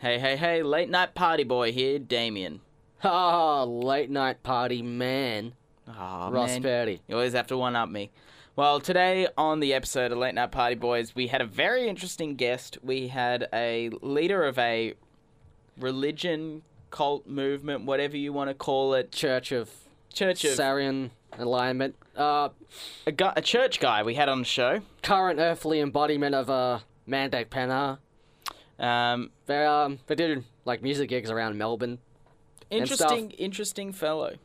Hey, hey, hey, late night party boy here, Damien. Ah, late night party man. Oh, Ross man. Purdy. You always have to one up me. Well, today on the episode of Late Night Party Boys, we had a very interesting guest. We had a leader of a religion, cult movement, whatever you want to call it, Church of church of Sarian Alignment. Uh, a, gu- a church guy we had on the show. current earthly embodiment of uh, Mandek Penha. Um, They, um, they did like music gigs around Melbourne. And stuff. interesting, interesting fellow.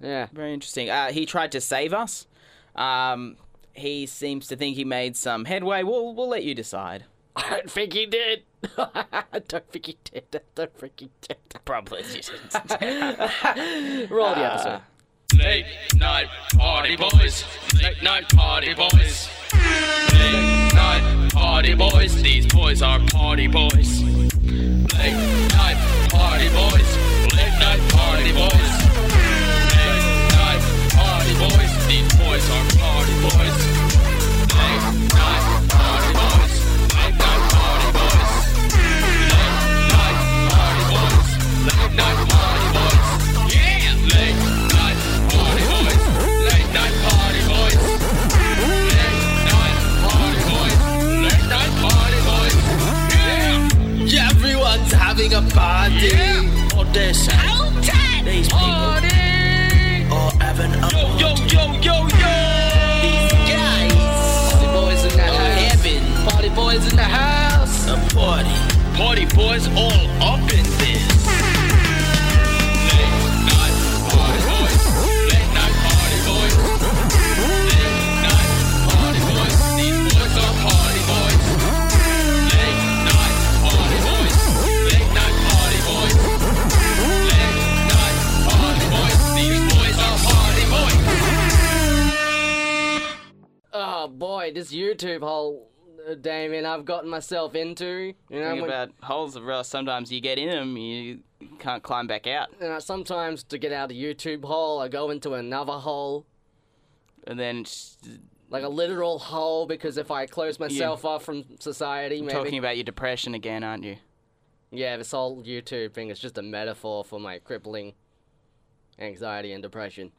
Yeah. Very interesting. Uh, he tried to save us. Um, he seems to think he made some headway. We'll we'll let you decide. I don't think he did. I don't think he did. I don't think he did. Probably didn't. Roll the episode. Late night party boys. Late night party boys. Late night party boys. These boys are party boys. Late night party boys. Late night party boys. Late night party boys. These boys are party boys. Late night party boys. Late night party boys. Late night party boys. Late night having a party. Yeah. Or this These people are having a Yo, yo, yo, yo, yo. guys. Party boys in the Are house. having Party boys in the house. a party. Party boys all up in this. YouTube hole, uh, Damien, I've gotten myself into. You know, Thing about holes of rust, sometimes you get in them, you can't climb back out. you know, sometimes to get out of YouTube hole, I go into another hole, And then like a literal hole, because if I close myself off from society, maybe. You're talking about your depression again, aren't you? Yeah, this whole YouTube thing is just a metaphor for my crippling anxiety and depression.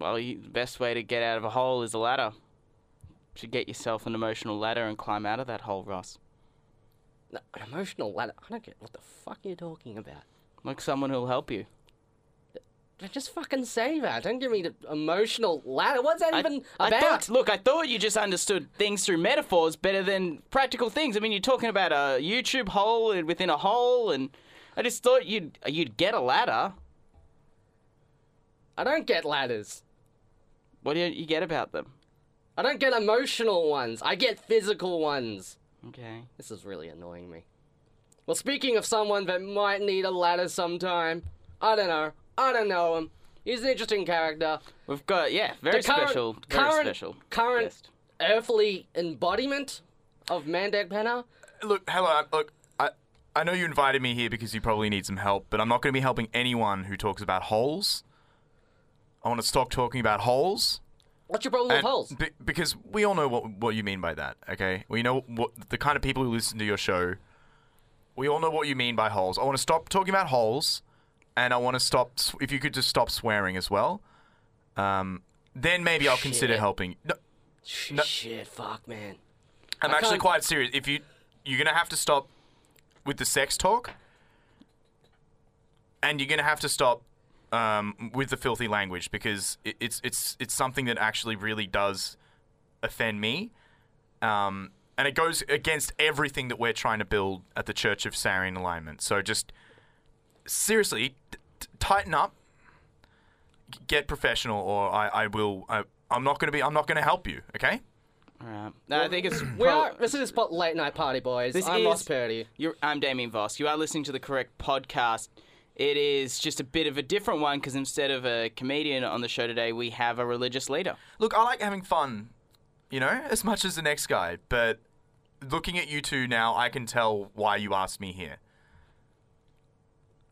Well, the best way to get out of a hole is a ladder. Should get yourself an emotional ladder and climb out of that hole, Ross. No, an emotional ladder. I don't get what the fuck you're talking about. Like someone who'll help you. Just fucking say that. Don't give me the emotional ladder. What's that I- even I, about? thought, look, I thought you just understood things through metaphors better than practical things. I mean, you're talking about a YouTube hole and within a hole, and I just thought you'd you'd get a ladder. I don't get ladders. What do you, you get about them? I don't get emotional ones. I get physical ones. Okay. This is really annoying me. Well, speaking of someone that might need a ladder sometime, I don't know. I don't know him. He's an interesting character. We've got yeah, very The current- special, very current- special. current- guest. Earthly embodiment of Mandek Penha. Look, hello. Look, I I know you invited me here because you probably need some help, but I'm not going to be helping anyone who talks about holes. I want to stop talking about holes. What's your problem with holes? be- because we all know what what you mean by that. Okay, we know what the kind of people who listen to your show. We all know what you mean by holes. I want to stop talking about holes, and I want to stop. If you could just stop swearing as well, um, then maybe I'll consider Shit. helping. No, no- Shit, fuck, man. I'm I actually can't- quite serious. If you you're gonna have to stop with the sex talk, and you're gonna have to stop um, with the filthy language because it, it's it's it's something that actually really does offend me, um, and it goes against everything that we're trying to build at the Church of Sarian Alignment. So just seriously, t- t- tighten up, G- get professional, or I, I will. I, I'm not gonna be. I'm not gonna help you. Okay. All right. No, I think it's. We prob- are. This is pot late night party, boys. This I'm is- Ross Purdy. You're, I'm Damien Voss. You are listening to the correct podcast. It is just a bit of a different one because instead of a comedian on the show today, we have a religious leader. Look, I like having fun, you know, as much as the next guy. But looking at you two now, I can tell why you asked me here.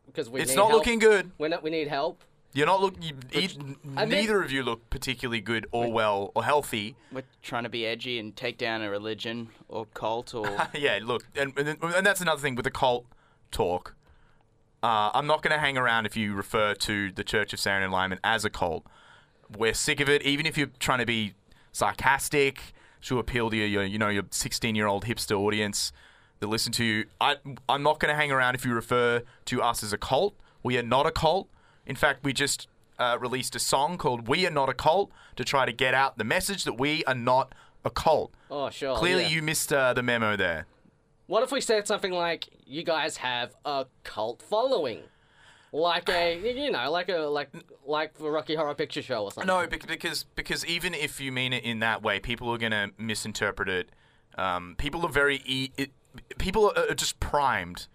Because we it's need not help. looking good. We're not, we need help. You're not look. You, e- I mean- neither of you look particularly good or well or healthy. We're trying to be edgy and take down a religion or cult or. yeah, look, and, and and that's another thing with the cult talk. Uh, I'm not going to hang around if you refer to the Church of Sarian Alignment as a cult. We're sick of it. Even if you're trying to be sarcastic to appeal to your, your you know, your 16 year old hipster audience that listen to you. I, I'm not going to hang around if you refer to us as a cult. We are not a cult. In fact, we just uh, released a song called "We Are Not a Cult" to try to get out the message that we are not a cult. Oh, sure. Clearly, yeah. you missed uh, the memo there. What if we said something like, "You guys have a cult following," like a, you know, like a like like the Rocky Horror Picture Show or something? No, because because even if you mean it in that way, people are to misinterpret it. Um, people are very e- it, people are just primed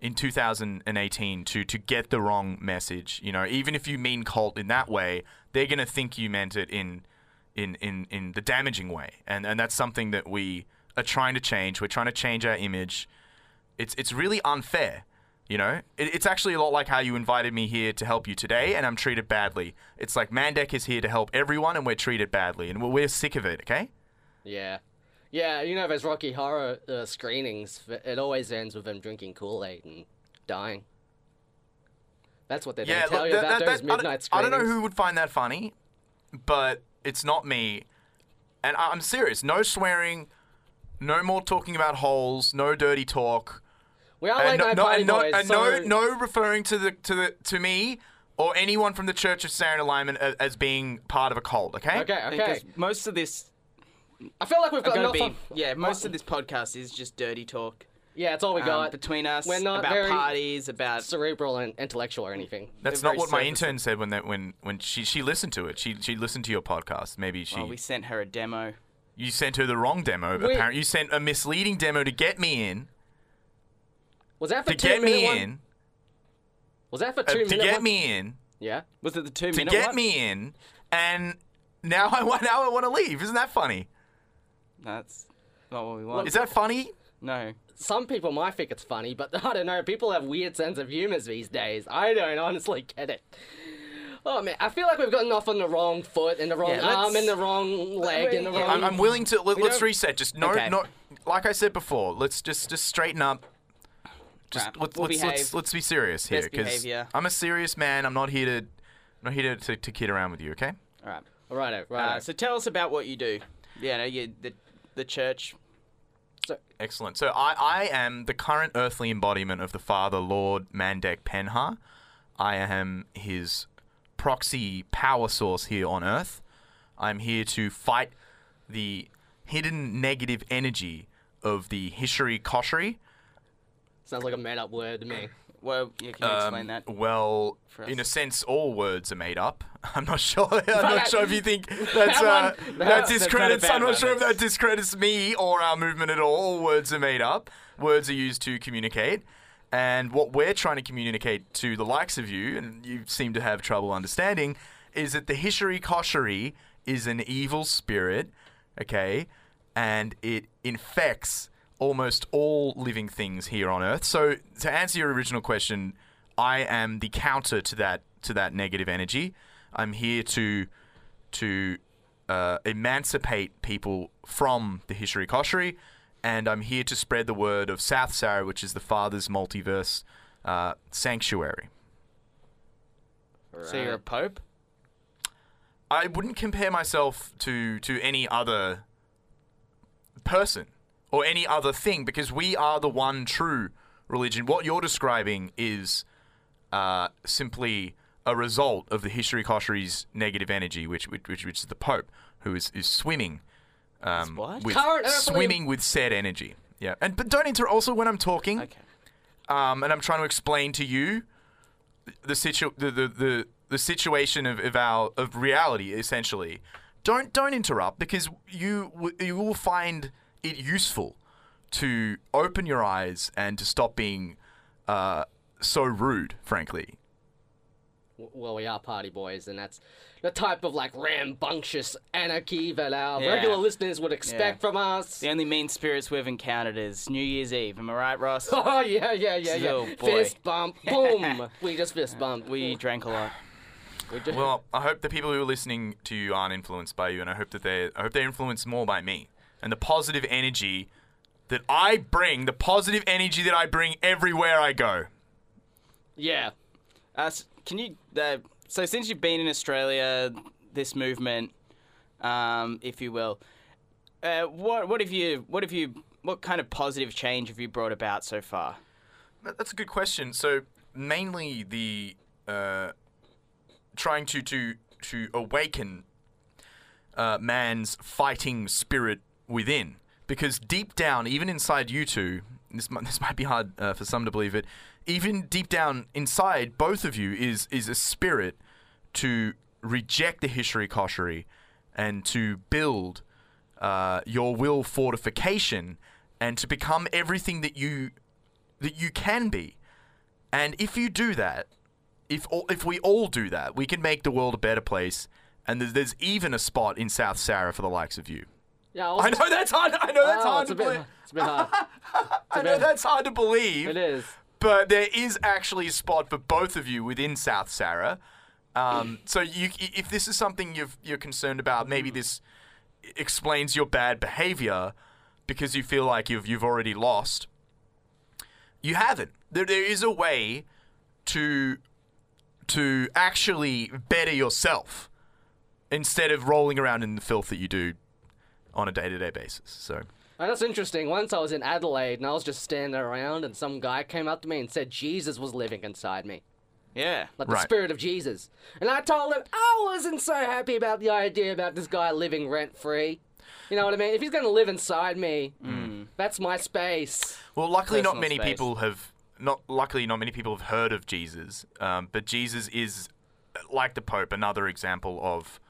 in 2018 to to get the wrong message. You know, even if you mean cult in that way, they're to think you meant it in in in in the damaging way, and and that's something that we are trying to change. We're trying to change our image. It's it's really unfair. You know, it, it's actually a lot like how you invited me here to help you today, and I'm treated badly. It's like Mandek is here to help everyone, and we're treated badly, and we're, we're sick of it. Okay? Yeah. Yeah, you know those Rocky Horror uh, screenings. It always ends with them drinking Kool Aid and dying. That's what they Yeah. tell look, you about that- those that- I don't- midnight I don't know who would find that funny, but it's not me. And I'm serious. No swearing. No more talking about holes. No dirty talk. We are late and no, night no, party and no, boys. and so... no, no referring to the to the to me or anyone from the Church of Sarian Alignment as, as being part of a cult. Okay. Okay, okay. Because most of this, I feel like we've got gonna enough. be, of- yeah, most of this podcast is just dirty talk Yeah, it's all we um, got. between us We're not about very parties, about cerebral and intellectual or anything. That's They're not very what my surface- intern said when that when when she she listened to it. She she listened to your podcast. Maybe she well, we sent her a demo. You sent her the wrong demo. Wait. Apparently, you sent a misleading demo to get me in. Was that for To two get me one? in. Was that for uh, two to get one? me in. Yeah. Was it the two minutes? To minute get one? me in. And now I want now I want to leave. Isn't that funny? That's not what we want. Is that funny? no. Some people might think it's funny, but I don't know. People have weird sense of humors these days. I don't honestly get it. Oh man, I feel like we've gotten off on the wrong foot and the wrong Yeah, let's- arm and the wrong leg and the wrong. I'm, I'm willing to. Let, don't- reset. Just no, Okay. no. Like I said before, let's just just straighten up. Just Right, let's we'll let's, let's behave. let's be serious here, Best because. I'm a serious man. I'm not here to, not here to, to, to kid around with you. Okay. All right. Righto, righto. Uh, so tell us about what you do. Yeah, no, you the the church. Excellent. So I, I am the current earthly embodiment of the Father, Lord Mandek Penha. I am his proxy power source here on Earth. I'm here to fight the hidden negative energy of the Hishari Koshari. Sounds like a made up word to me. Well, you can you explain that. Um, Well, in a sense, all words are made up. I'm not sure. I'm not sure if you think that's That uh, one- that that's not a discredits. bad I'm not sure if that discredits me or our movement at all. All words are made up. Words are used to communicate. And what we're trying to communicate to the likes of you, and you seem to have trouble understanding, is that the Hishari Koshari is an evil spirit, okay, and it infects almost all living things here on Earth. So to answer your original question, I am the counter to that to that negative energy. I'm here to to uh, emancipate people from the Hishari Koshari, and I'm here to spread the word of South Sarah, which is the Father's multiverse uh, sanctuary. So you're a pope. I wouldn't compare myself to to any other person or any other thing because we are the one true religion. What you're describing is uh, simply a result of the Hishari Koshari's negative energy, which which, which which is the Pope, who is is swimming um, what? with Current earthly- swimming with said energy. Yeah, and but don't enter. Also, when I'm talking, Okay. um, and I'm trying to explain to you the situ the the, the, the situation of, of our of reality essentially. Don't don't interrupt because you w- you will find it useful to open your eyes and to stop being uh, so rude. Frankly, W- Well, we are party boys, and that's the type of like rambunctious anarchy that our Yeah. regular listeners would expect Yeah. from us. The only mean spirits we've encountered is New Year's Eve. Am I right, Ross? Oh yeah, yeah, yeah, yeah. Oh, boy. Fist bump, boom. we just fist bumped. We drank a lot. We Well, I hope the people who are listening to you aren't influenced by you, and I hope that they I hope they're influenced more by me and the positive energy that I bring, the positive energy that I bring everywhere I go. yeah. Uh, s- can you? Uh, so since you've been in Australia, this movement, um, if you will, uh, what what have you what have you what kind of positive change have you brought about so far? That's a good question. So mainly the uh, trying to to to awaken uh, man's fighting spirit within, because deep down, even inside you two, this might, this might be hard uh, for some to believe it. Even deep down inside both of you is is a spirit to reject the Hishari Koshari and to build uh, your will fortification and to become everything that you that you can be. And if you do that, if all, if we all do that, we can make the world a better place. And there's, there's even a spot in South Sarah for the likes of you. Yeah. Also, I know that's hard. I know that's Oh, hard to a bit, believe. it's a bit hard. I know that's hard to believe. It is. But there is actually a spot for both of you within South Sarah. Um, so you, if this is something you've, you're concerned about, maybe this explains your bad behavior because you feel like you've you've already lost. You haven't. There, there is a way to to actually better yourself instead of rolling around in the filth that you do on a day-to-day basis. So And that's interesting. Once I was in Adelaide and I was just standing around, and some guy came up to me and said Jesus was living inside me. Yeah. like the spirit of Jesus. And I told him I wasn't so happy about the idea about this guy living rent free. You know what I mean? If he's going to live inside me, that's my space. Well, luckily, not many space. people have. Not luckily, not many people have heard of Jesus. Um, but Jesus is, like the Pope, another example of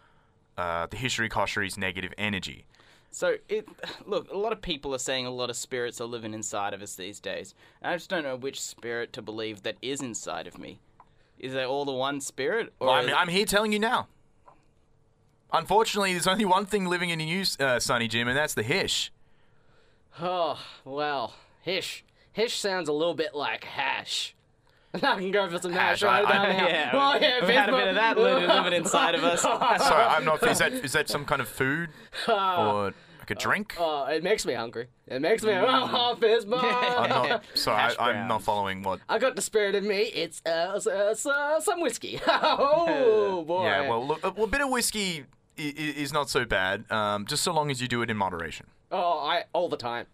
uh, the Hishari Koshari's negative energy. So it look, a lot of people are saying a lot of spirits are living inside of us these days. And I just don't know which spirit to believe that is inside of me. Is there all the one spirit, or I'm, I'm here telling you now. Unfortunately, there's only one thing living in you, uh, Sonny Jim, and that's the Hish. Oh, well, Hish. Hish sounds a little bit like hash. I can go for some hash Hash, right I- down now. yeah, Oh, we- yeah, we've had a bit of that living, living inside of us. Sorry, I'm not. Is that is that some kind of food or a drink? Oh, it makes me hungry. It makes me. Oh, fist bump. I'm not. Sorry, I, I'm not following what. I got the spirit in me. It's uh, uh, uh, some whiskey. oh boy. Yeah, well, look, a, a bit of whiskey i- i- is not so bad, um, just so long as you do it in moderation. Oh, I all the time.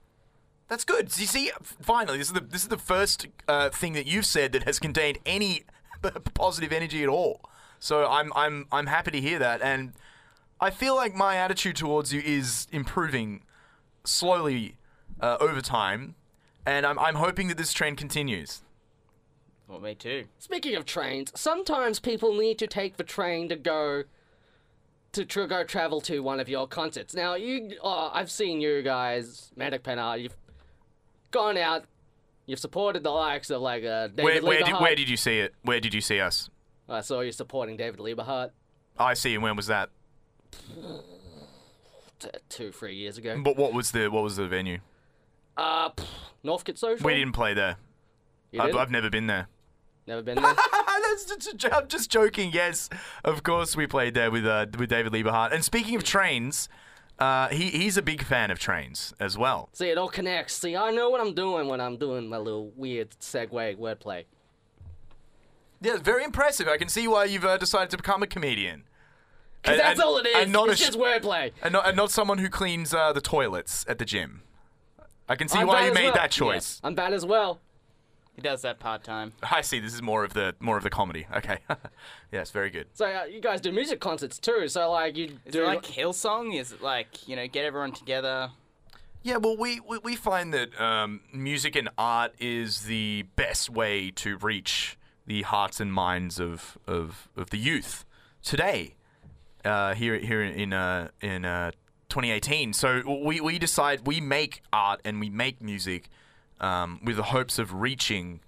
That's good. You see, finally, this is the this is the first uh, thing that you've said that has contained any positive energy at all. So I'm I'm I'm happy to hear that, and I feel like my attitude towards you is improving slowly uh, over time, and I'm I'm hoping that this trend continues. Well, me too. Speaking of trains, sometimes people need to take the train to go to tr- go travel to one of your concerts. Now, you, oh, I've seen you guys, Manic Penner. You've gone out. You've supported the likes of like uh, David Where where did, where did you see it? Where did you see us? I saw you supporting David Liebe Hart I see. And when was that? two, three years ago. But what was the what was the venue? Uh, pff, Northcote Social. We didn't play there. You I've, didn't? I've never been there. Never been there. That's just I'm just joking. Yes, of course we played there with uh, with David Liebe Hart. And speaking of trains, uh, he he's a big fan of trains as well. See, it all connects. See, I know what I'm doing when I'm doing my little weird segue wordplay. Yeah, very impressive. I can see why you've uh, decided to become a comedian. Because that's all it is. And not, it's just wordplay. and not and not someone who cleans uh, the toilets at the gym. I can see I'm why you made well. that choice. Yeah, I'm bad as well. He does that part time. I see. This is more of the more of the comedy. Okay. yes, very good. So uh, you guys do music concerts too. So like you Is do it like Hillsong? Is it like you know get everyone together? Yeah, well, we, we, we find that um, music and art is the best way to reach the hearts and minds of, of, of the youth today uh, here here in uh, in uh, 2018. So we, we decide we make art and we make music um, with the hopes of reaching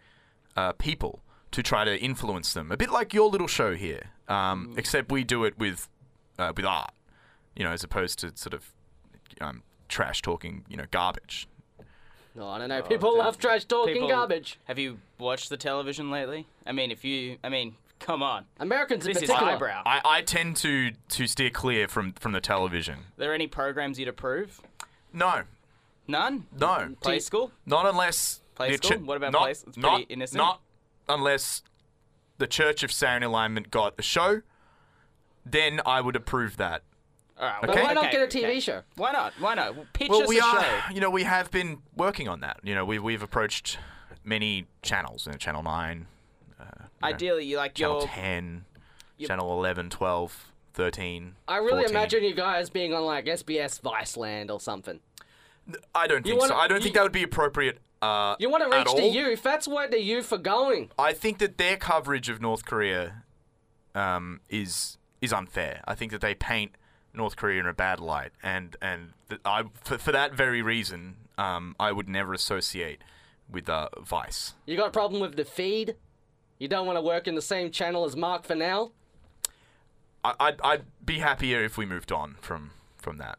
uh, people to try to influence them. A bit like your little show here, um, except we do it with uh, with art, you know, as opposed to sort of um, trash talking, you know, garbage. No, I don't know. People love trash talking People- garbage. Have you watched the television lately? I mean, if you, I mean, Come on. Americans in This is particular. highbrow. I, I tend to to steer clear from from the television. Are there any programs you'd approve? No, None. no, Play school. not unless Play the school? What about not, play- it's pretty not, innocent. Not unless the Church of Sound Alignment got a show, then I would approve that. All right. But Okay. why not okay, get a TV okay. show? Why not? Why not? Pitch Well, us we a are, show. you know, we have been working on that. You know, we we've approached many channels, you know, Channel Nine, uh, Ideally, you like Channel your 10, Channel 11, 12, 13. I really 14. imagine you guys being on like SBS Viceland or something. I don't think so. wanna- I don't you- think that would be appropriate. Uh, You want to reach the youth. That's where the youth are going. I think that their coverage of North Korea um, is is unfair. I think that they paint North Korea in a bad light, and and th- I for, for that very reason, um, I would never associate with uh, Vice. You got a problem with the feed? You don't want to work in the same channel as Mark Fennell? I, I'd, I'd be happier if we moved on from from that.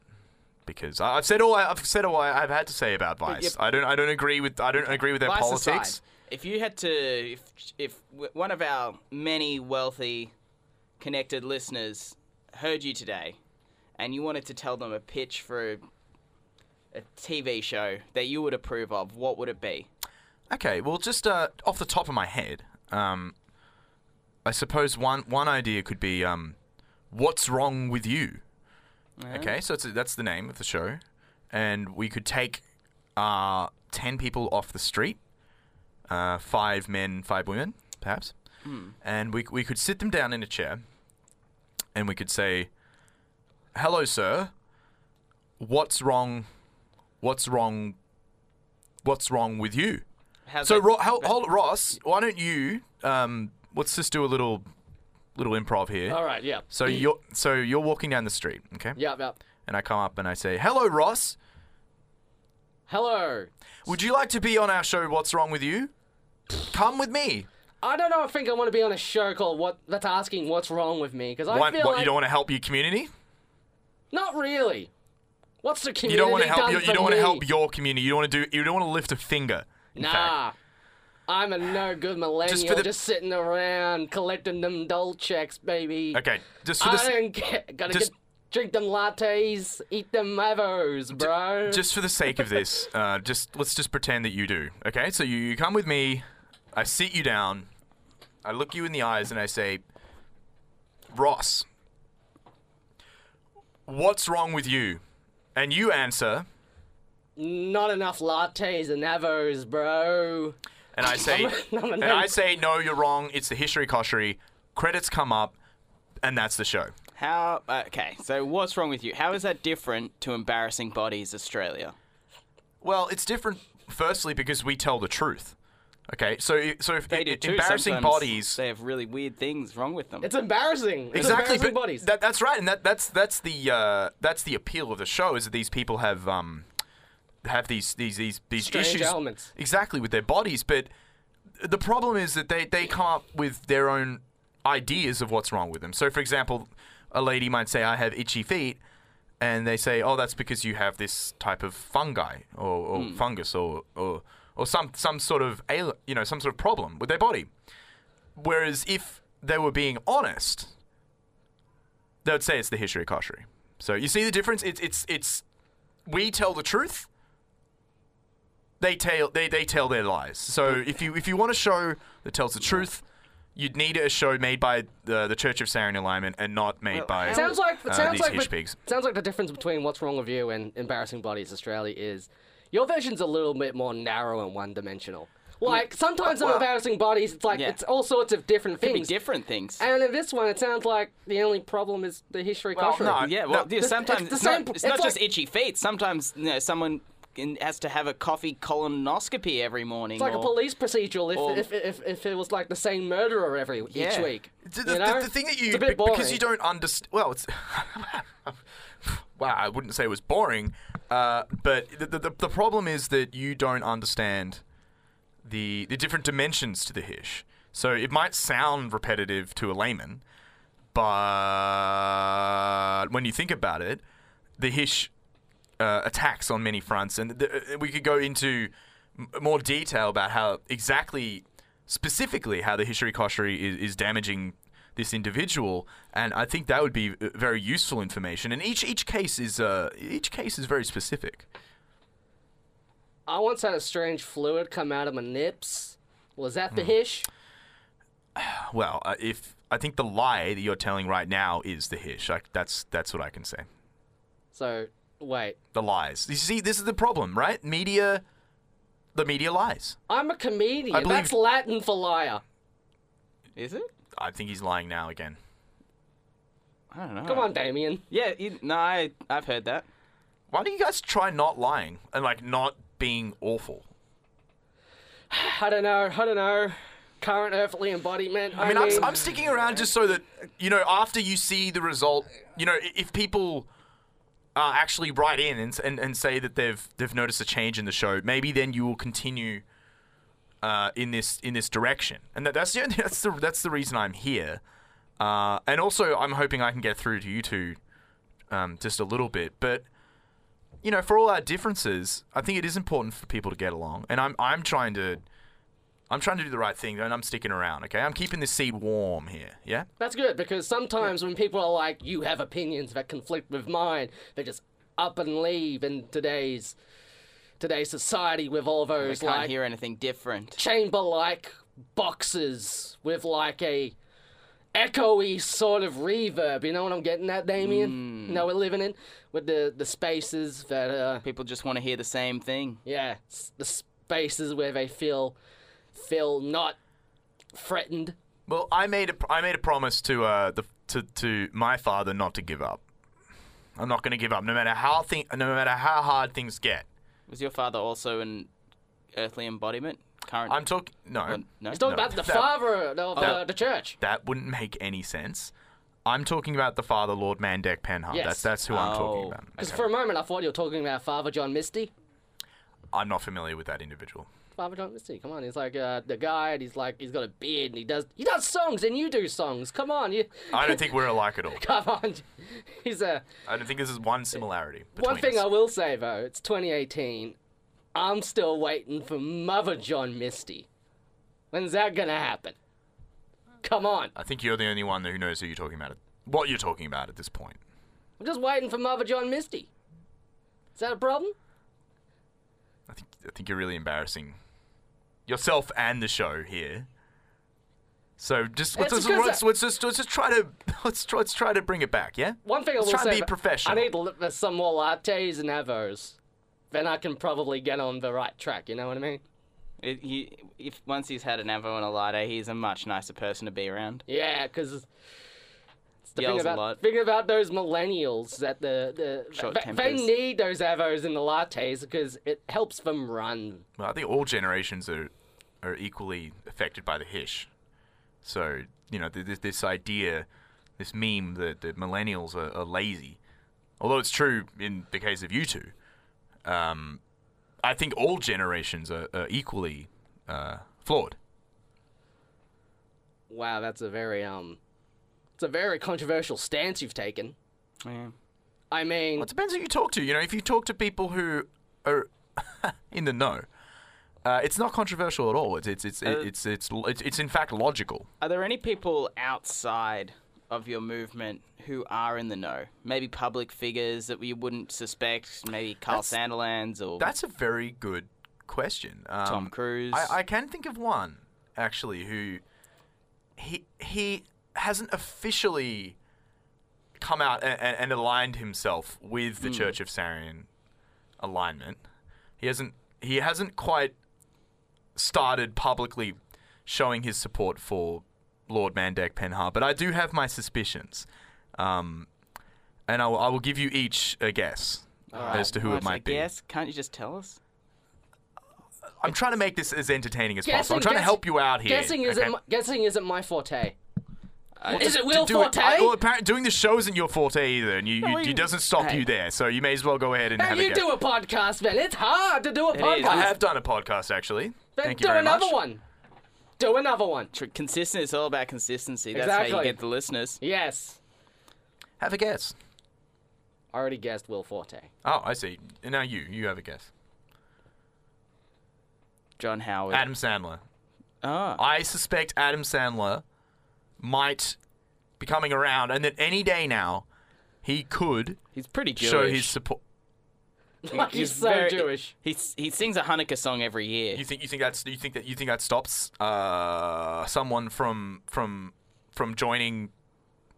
Because I've said all I, I've said all I- I've had to say about Vice. yep. I don't I don't agree with I don't agree with their Vice politics. aside, if you had to, if if one of our many wealthy, connected listeners heard you today, and you wanted to tell them a pitch for a, a TV show that you would approve of, what would it be? Okay, well, just uh, off the top of my head, um, I suppose one one idea could be, um, "What's wrong with you?" Okay, so it's, that's the name of the show, and we could take uh, ten people off the street, uh, five men, five women, perhaps, and we we could sit them down in a chair, and we could say, "Hello, sir. What's wrong? What's wrong? What's wrong with you?" How's So, Ro- hold, hold, Ross, why don't you? Um, let's just do a little, little improv here. All right, yeah. So you're so you're walking down the street, okay? Yep, yep. And I come up and I say, "Hello, Ross. Hello. Would you like to be on our show? What's wrong with you? Come with me. I don't know. I think I want to be on a show called "What." That's asking what's wrong with me because I What, feel what, like you don't want to help your community? not really. What's the community? You don't want to help. done Your, you for don't want to me? help your community. You don't want to do. You don't want to lift a finger. In fact. Nah. I'm a no good millennial Just just, sitting around collecting them dole checks, baby. Okay, just for I this, don't get, gotta just- get, drink them lattes, eat them avos, bro. just for the sake of this, uh, just let's just pretend that you do. Okay, so you, you come with me. I sit you down. I look you in the eyes and I say, Ross, what's wrong with you? And you answer, Not enough lattes and avos, bro. And I say, and no- I say, no, you're wrong. It's the Hishari Koshari. Credits come up, and that's the show. How? uh, Okay, so what's wrong with you? How is that different to embarrassing bodies Australia? Well, it's different. Firstly, because we tell the truth. Okay, so i- so if They do too. embarrassing Sometimes bodies, They have really weird things wrong with them. It's embarrassing. It's exactly embarrassing but bodies. That, that's right and that, that's that's the uh, that's the appeal of the show is that these people have um have these these these these Strange issues elements. exactly with their bodies but the problem is that they they come up with their own ideas of what's wrong with them so for example a lady might say i have itchy feet and they say oh that's because you have this type of fungi or, or Hmm. fungus or, or or some some sort of ail- you know some sort of problem with their body whereas if they were being honest they would say it's the history of koshery. So you see the difference? It's it's it's we tell the truth. They tell they, they tell their lies. So if you if you want a show that tells the truth, you'd need a show made by the the Church of Sarian Alignment and not made Well, by sounds like uh, sounds these like hish the, pigs. sounds like the difference between what's wrong with you and embarrassing bodies Australia is your version's a little bit more narrow and one dimensional. Like sometimes in well- embarrassing bodies, it's like Yeah. it's all sorts of different Could be things. different things. And in this one, it sounds like the only problem is the history Well, kosher. no, yeah, well, no, yeah, it's sometimes the it's, same- not, it's it's not just like- itchy feet. Sometimes you know, someone in, has to have a coffee colonoscopy every morning. It's like a police procedural if, or- if, if, if it was like the same murderer every Yeah. each week. The, the- you know? the thing that you it's a bit be- because you don't understand. Well, it's wow. I wouldn't say it was boring, uh, but the, the the problem is that you don't understand the the different dimensions to the hish. So it might sound repetitive to a layman, but when you think about it, the hish uh, attacks on many fronts, and the, we could go into m- more detail about how exactly specifically how the Hishiri Koshiri is, is damaging this individual, and I think that would be uh, very useful information. And each each case is uh, each case is very specific. I once had a strange fluid come out of my nips. Was that the hish? Well, uh, if I think the lie that you're telling right now is the hish, like that's that's what I can say. So wait, The lies. You see, this is the problem, right? Media, the media lies. I'm a comedian. I believe- That's Latin for liar. Is it? I think he's lying now again. I don't know. Come on, Damien. Yeah, you, no, I, I've heard that. Why don't you guys try not lying and like not being awful? I don't know. I don't know. Current earthly embodiment. I mean, I'm, I'm sticking around just so that you know after you see the result, you know, i- if people uh, actually write in and, and and say that they've they've noticed a change in the show, maybe then you will continue uh, in this in this direction. And that, that's the only, that's the that's the reason I'm here. Uh, and also, I'm hoping I can get through to you two um, just a little bit, but. You know, for all our differences, I think it is important for people to get along, and I'm I'm trying to I'm trying to do the right thing, and I'm sticking around. Okay, I'm keeping this seed warm here. Yeah. That's good because sometimes when people are like, "You have opinions that conflict with mine," they just up and leave in today's today's society with all I those can't like hear anything different. chamber-like boxes with like a echoey sort of reverb. You know what I'm getting at, Damien? You know we're living in with the the spaces that uh People just want to hear the same thing. yeah the spaces where they feel feel not threatened. Well, I made a I made a promise to uh the to to my father not to give up. I'm not going to give up, no matter how thing, no matter how hard things get. Was your father also an earthly embodiment? Current? I'm talking no, Uh, no? He's talking No, about the that- father of uh, that- the church. that wouldn't make any sense. I'm talking about the father, Lord Mandek Penhart. Yes. That's that's who I'm talking Oh. about. Because Okay. for a moment I thought you were talking about Father John Misty. I'm not familiar with that individual. Father John Misty, come on, he's like uh, the guy, and he's like he's got a beard, and he does he does songs, and you do songs. Come on, you. I don't think we're alike at all. Come on, he's a. I don't think this is one similarity. One thing us. I will say though, it's 2018. I'm still waiting for Mother John Misty. When's that gonna happen? Come on, I think you're the only one who knows who you're talking about. What you're talking about at this point. I'm just waiting for Mother John Misty. Is that a problem? I think I think you're really embarrassing yourself and the show here. So just let's, It's just, let's, let's just let's just try to let's try, let's try to bring it back, yeah? One thing I Let's will try and say, be professional. I need uh, some more lattes and avos. Then I can probably get on the right track. You know what I mean? It, he, if once he's had an Avo and a latte, he's a much nicer person to be around. Yeah, because the Yells thing a about, lot. thing about those millennials that the the Short they, they need those avos and the lattes because it helps them run. Well, I think all generations are are equally affected by the hish. So you know, th- th- this idea, this meme that, that millennials are, are lazy, although it's true in the case of you two, um, I think all generations are, are equally uh, flawed. Wow, that's a very um, it's a very controversial stance you've taken. Yeah. I mean, Well, it depends who you talk to. You know, if you talk to people who are in the know, uh, it's not controversial at all. It's it's it's Uh, it's, it's it's it's in fact logical. Are there any people outside of your movement who are in the know? Maybe public figures that we wouldn't suspect. Maybe Carl That's- Sanderlands or That's a very good question. Um, Tom Cruise. I, I can think of one actually who he he hasn't officially come out and, and, aligned himself with the Church of Sarian alignment. He hasn't he hasn't quite started publicly showing his support for Lord Mandek Penha, but I do have my suspicions. Um, and I will, I will give you each a guess as to who Well, it might I be. guess. Can't you just tell us? I'm trying to make this as entertaining as possible. I'm Guessing- trying to guess- help you out here. guessing isn't okay? my, guessing isn't my forte. Uh, Is it Will do Forte? I- well, apparently doing the show isn't your forte either, and you, you, well, it you- doesn't stop hey. you there. So you may as well go ahead and Hey, have you guess. do a podcast, man. It's hard to do a It is. podcast. I have done a podcast actually. Then Thank you do very another much. one. Do another one. Tr- Consistent. It's all about consistency. That's how you get the listeners. Yes. Have a guess. I already guessed Will Forte. Oh, I see. Now you, you have a guess. John Howard. Adam Sandler. Ah. I suspect Adam Sandler might be coming around, and that any day now he could He's pretty Jewish. show his support. like he's, so very- Jewish. He he sings a Hanukkah song every year. You think you think that's you think that you think that stops uh, someone from from from joining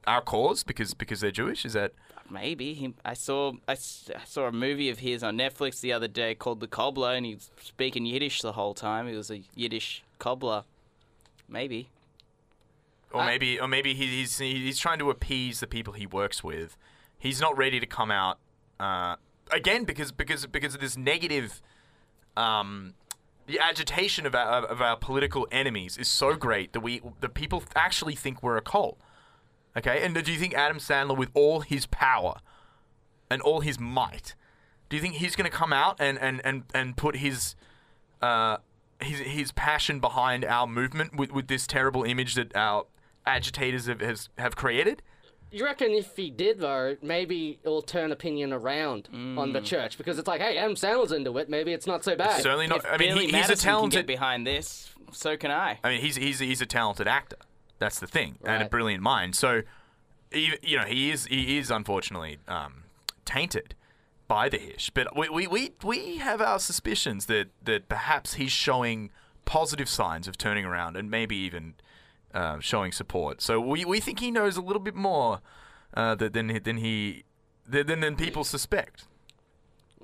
our cause because because they're Jewish? Is that Maybe he. I saw I, s- I saw a movie of his on Netflix the other day called The Cobbler, and he's speaking Yiddish the whole time. He was a Yiddish cobbler. Maybe. Or I- maybe or maybe he, he's he's trying to appease the people he works with. He's not ready to come out uh, again because because because of this negative. Um, the agitation of our of our political enemies is so great that we the people actually think we're a cult. Okay, and do you think Adam Sandler, with all his power and all his might, do you think he's going to come out and and and and put his uh, his his passion behind our movement with, with this terrible image that our agitators have has, have created? You reckon if he did though, maybe it'll turn opinion around on the church because it's like, hey, Adam Sandler's into it. Maybe it's not so bad. Certainly not. if I mean, he, he's Madison a can talented. get behind this, so can I. I mean, he's he's he's a talented actor. That's the thing, and a brilliant mind. So, even, you know, he is he is unfortunately um, tainted by the Hish. But we, we, we, we have our suspicions that that perhaps he's showing positive signs of turning around and maybe even uh, showing support. So we, we think he knows a little bit more uh, that- than than he than than than people suspect.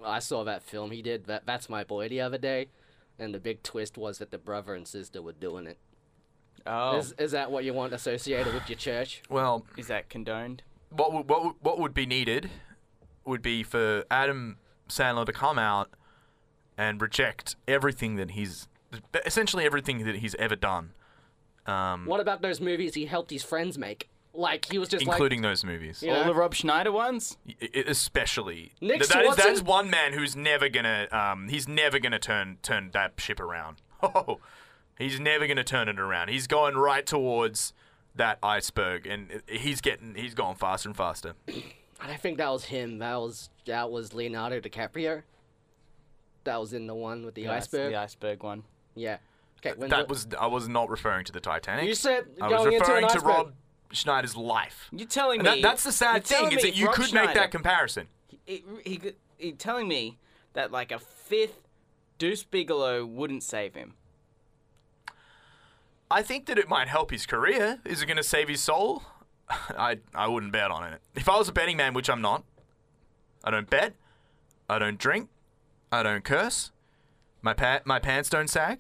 I saw that film. He did that. That's my boy the other day, and the big twist was that the brother and sister were doing it. Oh, Is, is that what you want associated with your church? Well, is that condoned? what would, what would, what would be needed would be for Adam Sandler to come out and reject everything that he's essentially everything that he's ever done, um, What about those movies he helped his friends make? Like he was just including those movies. Yeah. All the Rob Schneider ones? I- I- especially Nick Th- that is, that Swardson? one man who's never gonna um, he's never gonna turn turn that ship around. Oh, he's never gonna turn it around. He's going right towards that iceberg, and he's getting he's going faster and faster. like, I think that was him. That was that was Leonardo DiCaprio. That was in the one with the Yeah, that's iceberg. The iceberg one. Yeah. Okay. When That the- was I was not referring to the Titanic. You said I was referring to. Rob Schneider's life. You're telling me that, that's the sad thing is that you Rob could Schneider, make that comparison. He, he, he telling me that like a fifth Deuce Bigalow wouldn't save him. I think that it might help his career. Is it going to save his soul? I I wouldn't bet on it. If I was a betting man, which I'm not, I don't bet, I don't drink, I don't curse, my pa- my pants don't sag.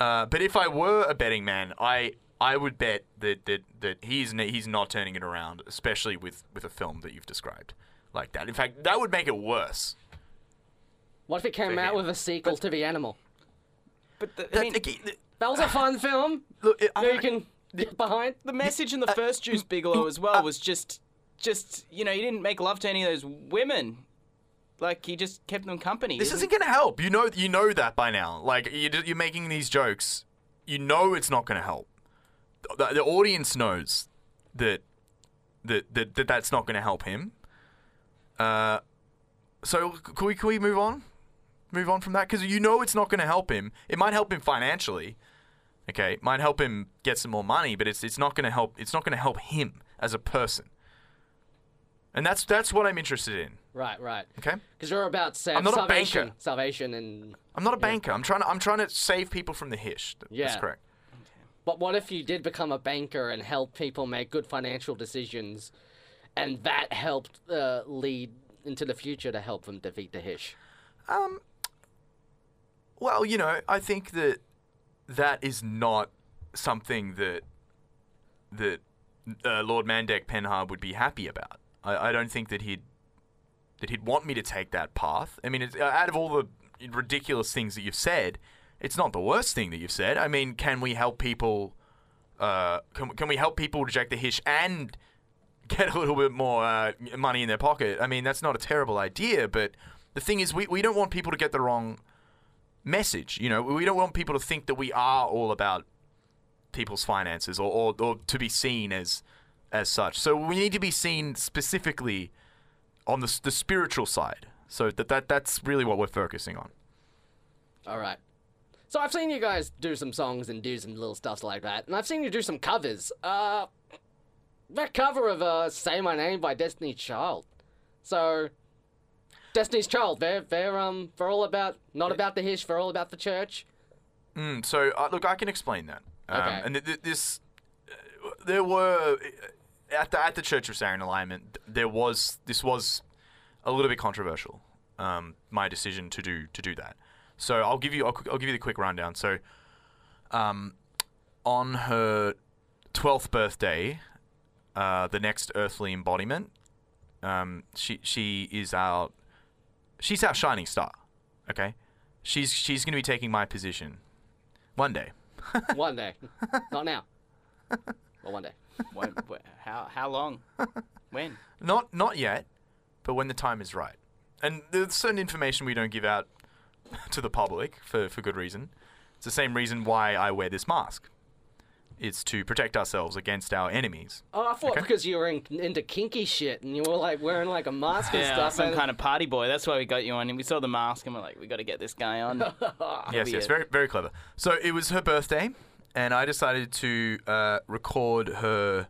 Uh, but if I were a betting man, I I would bet that that, that he's n- he's not turning it around, especially with with a film that you've described like that. In fact, that would make it worse. What if it came out him. with a sequel to The Animal? But the, I That- mean, again, th- That was a fun film. look, I that you don't- can get behind. the message in the uh, first Deuce mm, Bigalow mm, as well uh, was just, just you know, he didn't make love to any of those women. Like he just kept them company. This isn't going to help. You know, you know that by now. Like you- you're making these jokes. You know it's not going to help. The, the audience knows that that, that, that that's not going to help him. Uh, so can we can we move on? Move on from that because you know it's not going to help him. It might help him financially. Okay, it might help him get some more money, but it's it's not going to help. It's not going to help him as a person. And that's that's what I'm interested in. Right, right. Okay. Because you're about sa- I'm not a salvation, banker. salvation, and I'm not a banker. I'm trying to I'm trying to save people from the hish. That's Yeah. correct. But what if you did become a banker and help people make good financial decisions, and that helped uh, lead into the future to help them defeat the Hish? Um well, you know, I think that that is not something that that uh, Lord Mandek Penha would be happy about. I, I don't think that he'd that he'd want me to take that path. I mean, it's, uh, out of all the ridiculous things that you've said, it's not the worst thing that you've said. I mean, can we help people? Uh, can, can we help people reject the hish and get a little bit more uh, money in their pocket? I mean, that's not a terrible idea, but the thing is, we, we don't want people to get the wrong message. You know, we don't want people to think that we are all about people's finances or, or, or to be seen as as such. So we need to be seen specifically on the, the spiritual side. So that, that that's really what we're focusing on. All right. So I've seen you guys do some songs and do some little stuff like that, and I've seen you do some covers. Uh, that cover of uh, "Say My Name" by Destiny's Child. So, Destiny's Child, they're they're um they're all about not about the hish, they're all about the church. Mm, so uh, look, I can explain that. Um, Okay. And th- th- this, uh, there were at the at the Church of Sarian Alignment, there was this was a little bit controversial. Um, my decision to do to do that. So I'll give you I'll, I'll give you the quick rundown. So, um, on her twelfth birthday, uh, the next earthly embodiment, um, she she is our she's our shining star. Okay, she's she's going to be taking my position one day. One day, not now, but one day. When, wh- how how long? When? Not not yet, but when the time is right. And there's certain information we don't give out to the public for, for good reason. It's the same reason why I wear this mask. It's to protect ourselves against our enemies. Oh, I thought Okay. because you were in, into kinky shit and you were like wearing like a mask and Yeah, stuff. some and- kind of party boy. That's why we got you on. And we saw the mask and we're like, we got to get this guy on. yes, yes, it. very very clever. So it was her birthday, and I decided to uh, record her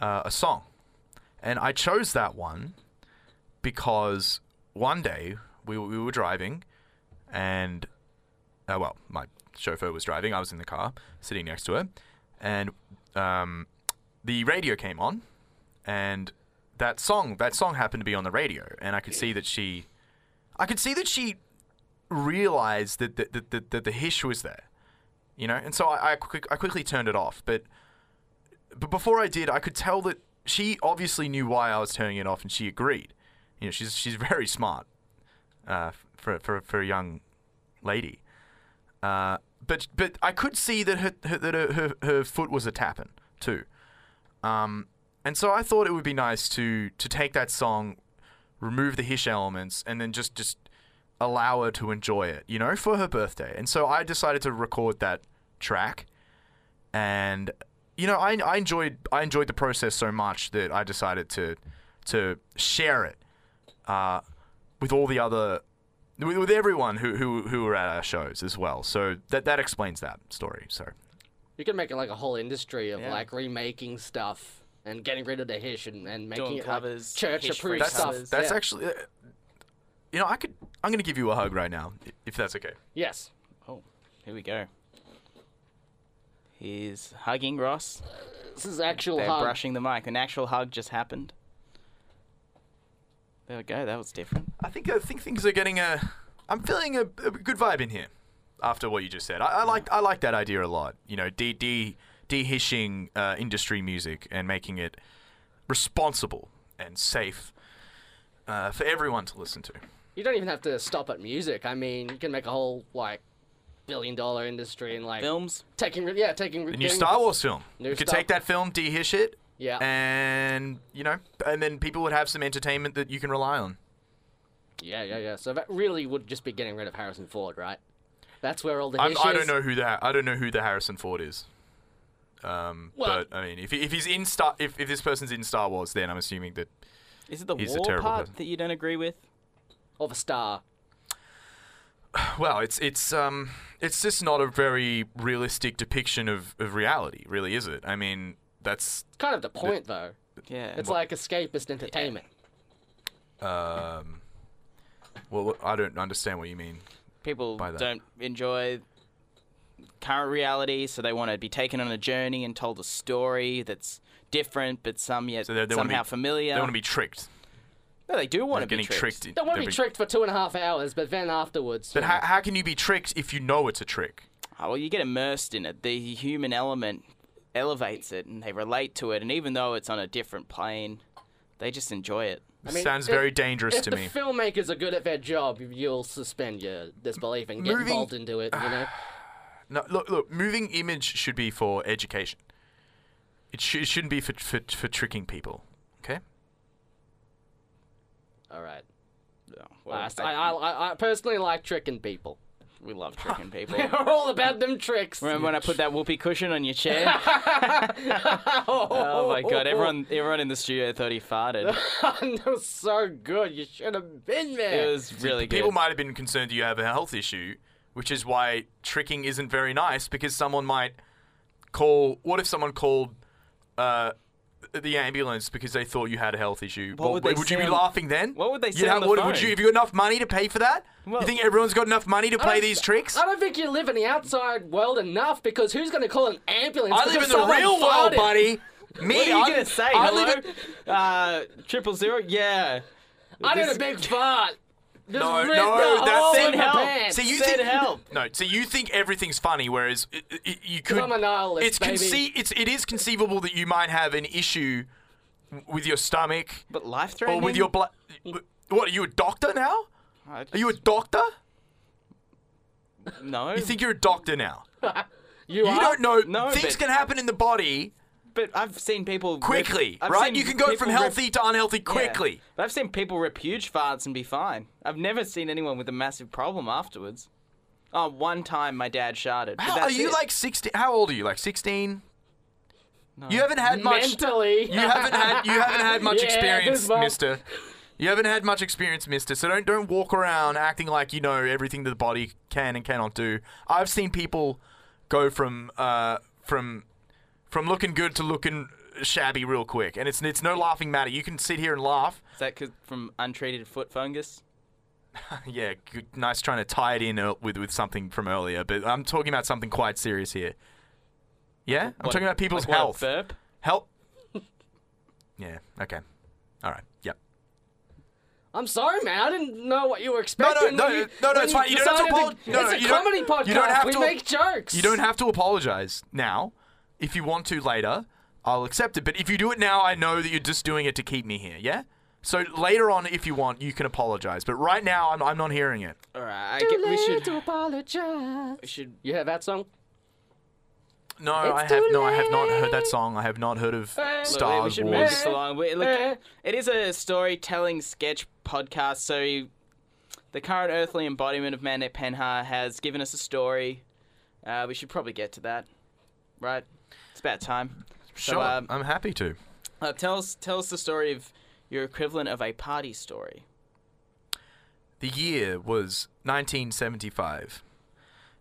uh, a song, and I chose that one because one day we we were driving, and uh, well, my chauffeur was driving. I was in the car, sitting next to her, and um, the radio came on, and that song that song happened to be on the radio, and I could see that she, I could see that she realized that that, that, that the hish was there, you know, and so I I, quick, I quickly turned it off. But but before I did, I could tell that she obviously knew why I was turning it off, and she agreed. You know, she's she's very smart uh, for for for a young lady. Uh, but but I could see that her, her that her, her, her foot was a tapping too. Um, and so I thought it would be nice to to take that song, remove the hish elements, and then just just allow her to enjoy it, you know, for her birthday. And so I decided to record that track, and you know, I, I enjoyed I enjoyed the process so much that I decided to to share it uh, with all the other with, with everyone who, who who were at our shows as well. So that that explains that story. So You can make it like a whole industry of Yeah. like remaking stuff and getting rid of the hish and, and making Doing it covers, like church hish-free approved that's stuff. covers. that's Yeah. actually, uh, you know, I could I'm gonna give you a hug right now if that's okay. yes. Oh, here we go. He's hugging Ross. This is actual They're hug. brushing the mic. An actual hug just happened. There we go. That was different. I think I think things are getting a. I'm feeling a, a good vibe in here after what you just said. I, I like I like that idea a lot. You know, de de dehishing uh, industry music and making it responsible and safe uh, for everyone to listen to. You don't even have to stop at music. I mean, you can make a whole like billion dollar industry and like Films. taking yeah taking The new Star Wars film. New you could Star- take that film, dehish it, Yeah. and you know, and then people would have some entertainment that you can rely on. Yeah, yeah, yeah. So that really would just be getting rid of Harrison Ford, right? That's where all the I'm, I don't know who the I don't know who the Harrison Ford is. Um, Well- but I mean, if, if he's in Star, if, if this person's in Star Wars, then I'm assuming that Is it the He's a war terrible part person. that you don't agree with? Of the star. well, it's it's um it's just not a very realistic depiction of, of reality, really, is it? I mean, that's It's kind of the point, though. Yeah. It's like escapist entertainment. um. Well, I don't understand what you mean. people by that. don't enjoy current reality, so they want to be taken on a journey and told a story that's different, but some yet So they- they somehow be- familiar. They want to be tricked. No, they do want They're to be getting tricked. Don't want to be be- tricked for two and a half hours, but then afterwards. But you how, know. how can you be tricked if you know it's a trick? Oh, well, you get immersed in it. The human element elevates it, and they relate to it. And even though it's on a different plane, they just enjoy it. I mean, Sounds if- very dangerous if to the me. filmmakers are good at their job, you'll suspend your disbelief and get Moving- involved into it. You know. No, look, look. Moving image should be for education. It, sh- it shouldn't be for, for for tricking people. Okay. All right. Yeah, well, Last, I- I, I, I personally like tricking people. we love tricking people. They're all about them tricks. Remember when I put that whoopee cushion on your chair? oh my god! Everyone, everyone in the studio thought he farted. that was so good. You should have been there. It was really good. People might have been concerned you have a health issue which is why tricking isn't very nice because someone might call. What if someone called uh, the ambulance because they thought you had a health issue? What would they you be on- laughing then? what would they say on have- the would, phone? would you? Have you got enough money to pay for that? Well- you think everyone's got enough money to play these tricks? I don't think you live in the outside world enough because who's going to call an ambulance? I live because in the someone real world, farted? buddy. Me, What are you I'm- gonna say? I Hello? live in, Uh, triple zero? Yeah. I did a big fart. Just No, no, the that's- hole Send help. pants. See, you Send think help. No, so you think everything's funny, whereas it, it, you could. I'm a nihilist, it's baby. conce- it's it is conceivable that you might have an issue with your stomach But life threatening, or with your blood. What are you a doctor now? I Are you a doctor? No. You think you're a doctor now? you, You are? don't know No, things but- can happen in the body But I've seen people quickly, I've right? You can go from people rip- healthy to unhealthy Yeah. quickly. But I've seen people rip huge farts and be fine. I've never seen anyone with a massive problem afterwards. Oh, one time my dad sharted. but How, are you it. like 16? How old are you? Like 16? No. You haven't had much. Mentally. You haven't had you haven't had much Yeah, experience, goosebumps. Mister. You haven't had much experience, Mister. So don't don't walk around acting like you know everything that the body can and cannot do. I've seen people go from uh from from looking good to looking shabby real quick, and it's it's no laughing matter. You can sit here and laugh. Is that 'cause from untreated foot fungus? yeah, good, nice trying to tie it in with with something from earlier, but I'm talking about something quite serious here. Yeah, I'm What, talking about people's like health. burp? Help. yeah. Okay. All right. Yep. I'm sorry, man. I didn't know what you were no, expecting. no, when you- no, no, when it's fine. You don't have to decided apolog- no, it's no, a you don't- comedy podcast. you don't have we to- make jokes. You don't have to apologize now. If you want to later, I'll accept it. But if you do it now, I know that you're just doing it to keep me here. Yeah. So later on, if you want, you can apologize. But right now, I'm, I'm not hearing it. All right, I Too get, we late should to apologize. we should You heard that song? No, It's I have no, I have not heard that song. I have not heard of Look, Look, Star we should Wars. move this along. We, look, it is a storytelling sketch podcast, so the current earthly embodiment of Mandek Penha has given us a story. Uh, we should probably get to that, right? It's about time. Sure, So, um, I'm happy to. Uh, tell us, tell us the story of your equivalent of a party story. The year was 1975.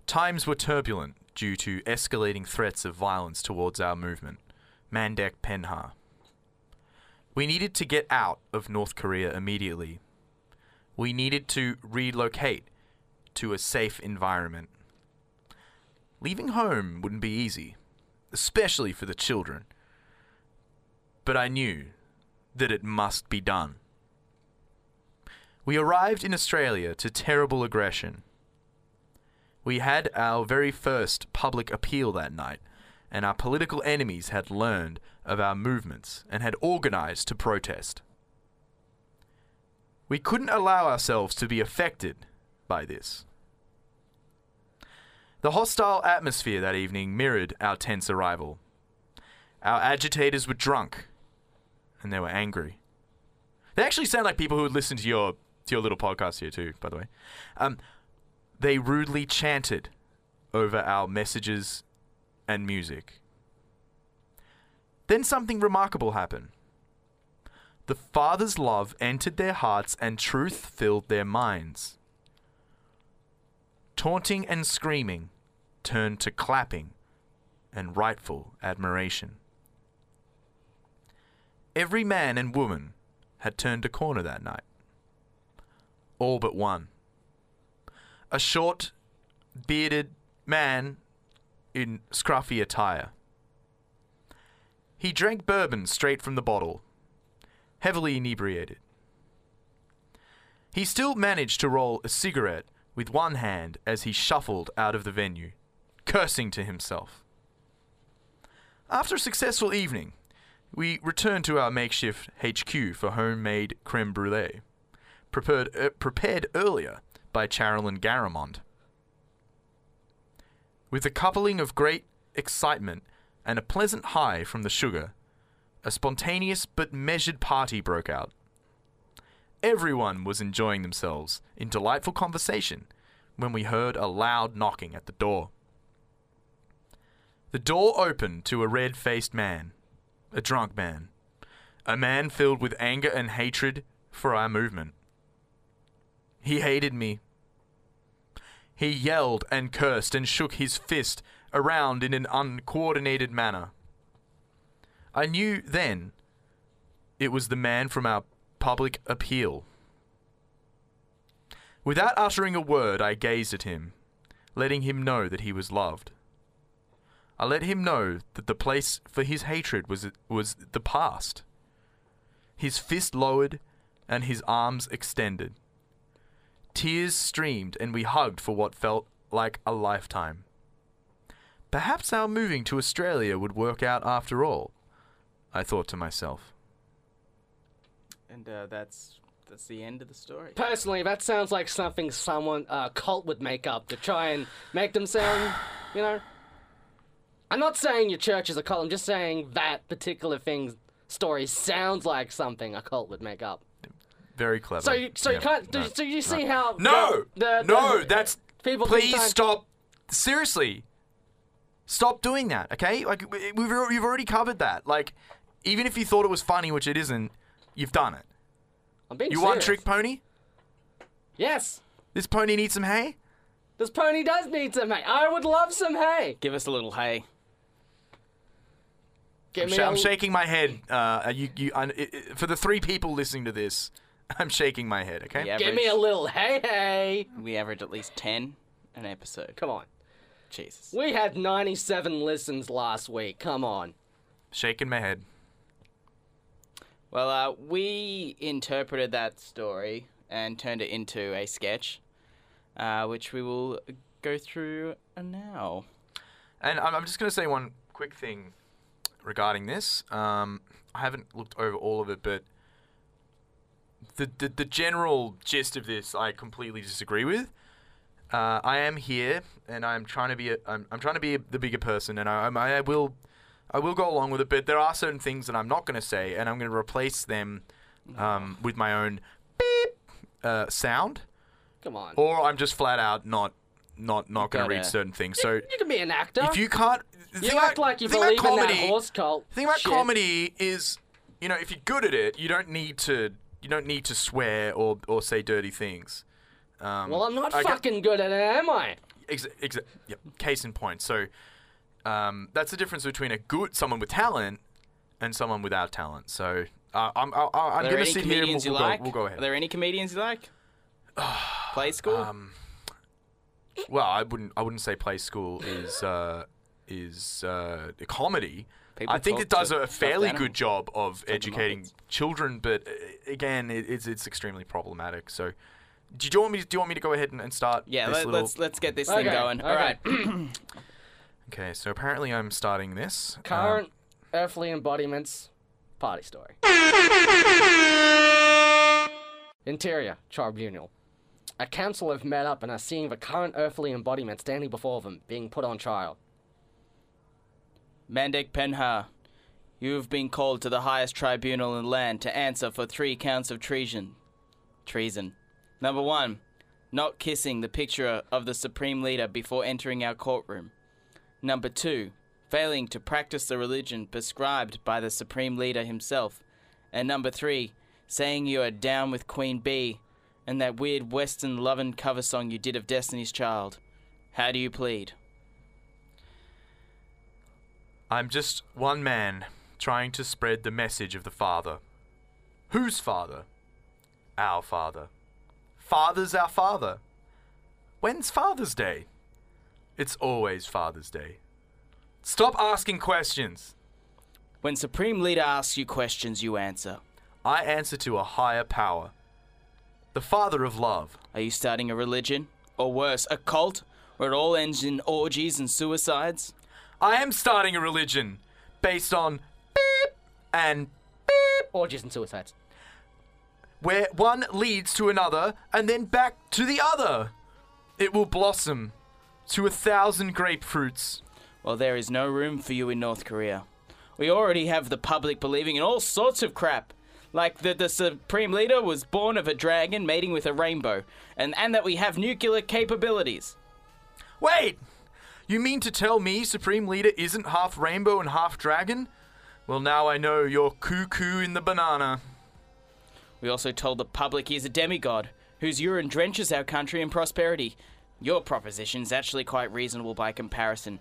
Times were turbulent due to escalating threats of violence towards our movement, Mandek Penha. We needed to get out of North Korea immediately. We needed to relocate to a safe environment. Leaving home wouldn't be easy, especially for the children. But I knew that it must be done. We arrived in Australia to terrible aggression. We had our very first public appeal that night, and our political enemies had learned of our movements and had organized to protest. We couldn't allow ourselves to be affected by this. The hostile atmosphere that evening mirrored our tense arrival. Our agitators were drunk, and they were angry. They actually sound like people who would listen to your to your little podcast here too, by the way. Um, they rudely chanted over our messages and music. Then something remarkable happened. The Father's love entered their hearts and truth filled their minds. Taunting and screaming turned to clapping and rightful admiration. Every man and woman had turned a corner that night. All but one. A short, bearded man in scruffy attire. He drank bourbon straight from the bottle, heavily inebriated. He still managed to roll a cigarette with one hand as he shuffled out of the venue, cursing to himself. After a successful evening, we returned to our makeshift HQ for homemade creme brulee, prepared, uh, prepared earlier by Charilyn Garamond. With a coupling of great excitement and a pleasant high from the sugar, a spontaneous but measured party broke out. Everyone was enjoying themselves in delightful conversation when we heard a loud knocking at the door. The door opened to a red faced man, a drunk man, a man filled with anger and hatred for our movement. He hated me. He yelled and cursed and shook his fist around in an uncoordinated manner. I knew then it was the man from our public appeal. Without uttering a word, I gazed at him, letting him know that he was loved. I let him know that the place for his hatred was was the past. His fist lowered and his arms extended. Tears streamed and we hugged for what felt like a lifetime. Perhaps our moving to Australia would work out after all, I thought to myself. And uh, that's that's the end of the story. Personally, that sounds like something someone uh, cult would make up to try and make them sound, you know. I'm not saying your church is a cult. I'm just saying that particular thing story sounds like something a cult would make up. Very clever. So, you, so Yeah, you can't. no, so you see no. how No, the, the, no, the- that's people please sometimes- stop. Seriously, stop doing that. Okay, like we- we've al- we've already covered that. Like, even if you thought it was funny, which it isn't, you've done it. I'm being You want trick pony? Yes, This pony needs some hay. this pony does need some hay. I would love some hay. Give us a little hay. Give I'm, me sh- a I'm shaking my head. Uh, you, you, I, i i- for the three people listening to this, I'm shaking my head. Okay. We Give me a little hay hay. We average at least ten an episode. Come on. Jesus. We had 97 listens last week. Come on. Shaking my head. Well, uh, we interpreted that story and turned it into a sketch, uh, which we will go through now. And I'm, just going to say one quick thing regarding this. Um, I haven't looked over all of it, but the, the the general gist of this I completely disagree with. Uh, I am here, and I'm trying to be a, I'm, I'm trying to be a, the bigger person, and I, I will I will go along with it. But there are certain things that I'm not going to say, and I'm going to replace them um, with my own beep uh, sound, Come on. or I'm just flat out not not not going to read certain things. So you can be an actor. if you can't, You act about- like you the thing about believe in that horse cult. The thing about shit. comedy is, you know, if you're good at it, you don't need to you don't need to swear or or say dirty things. Um, Well, I'm not I got- fucking good at it, am I? Ex- ex- yep, case in point. So um, that's the difference between a good someone with talent and someone without talent. So uh, I'm I, I- Are I'm gonna any sit here and we'll, comedians you we'll like? go, we'll go ahead. Are there any comedians you like? Play school. Um, well, I wouldn't I wouldn't say play school is uh, is uh, a comedy. People I think it does a fairly animals. good job of the educating children, but uh, again, it, it's it's extremely problematic. So, do you want me to, do you want me to go ahead and, and start? yeah, this let, little... let's let's get this Okay, thing going. All okay. right. Okay, so apparently I'm starting this. Um, Current earthly embodiments. Party story. Interior tribunal. A council have met up and are seeing the current earthly embodiment standing before them, being put on trial. Mandek Penha, you have been called to the highest tribunal in the land to answer for three counts of treason. Treason. Number one, not kissing the picture of the Supreme Leader before entering our courtroom. Number two, failing to practice the religion prescribed by the Supreme Leader himself. And number three, saying you are down with Queen Bee and that weird Western lovin' cover song you did of Destiny's Child. How do you plead? I'm just one man trying to spread the message of the Father. Whose Father? Our Father. Father's our Father. When's Father's Day? It's always Father's Day. Stop asking questions. When Supreme Leader asks you questions, you answer. I answer to a higher power. The Father of love. Are you starting a religion? Or worse, a cult? Where it all ends in orgies and suicides? I am starting a religion based on beep and beep, Orgies and suicides. where one leads to another and then back to the other. It will blossom to a thousand grapefruits. Well, there is no room for you in North Korea. We already have the public believing in all sorts of crap. Like that the Supreme Leader was born of a dragon mating with a rainbow, and, and that we have nuclear capabilities. Wait! You mean to tell me Supreme Leader isn't half rainbow and half dragon? Well, now I know you're cuckoo in the banana. We also told the public he is a demigod, whose urine drenches our country in prosperity. Your proposition's actually quite reasonable by comparison.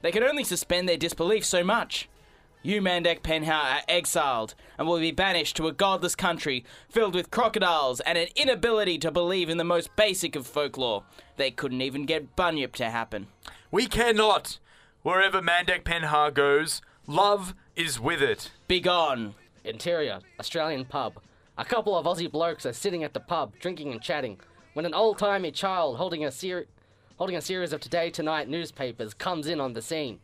They can only suspend their disbelief so much. You, Mandek Penha, are exiled and will be banished to a godless country filled with crocodiles and an inability to believe in the most basic of folklore. They couldn't even get Bunyip to happen. We cannot. Wherever Mandek Penha goes, love is with it. Begone! Interior, Australian pub. A couple of Aussie blokes are sitting at the pub, drinking and chatting, when an old-timey child holding a holding a series of Today Tonight newspapers comes in on the scene.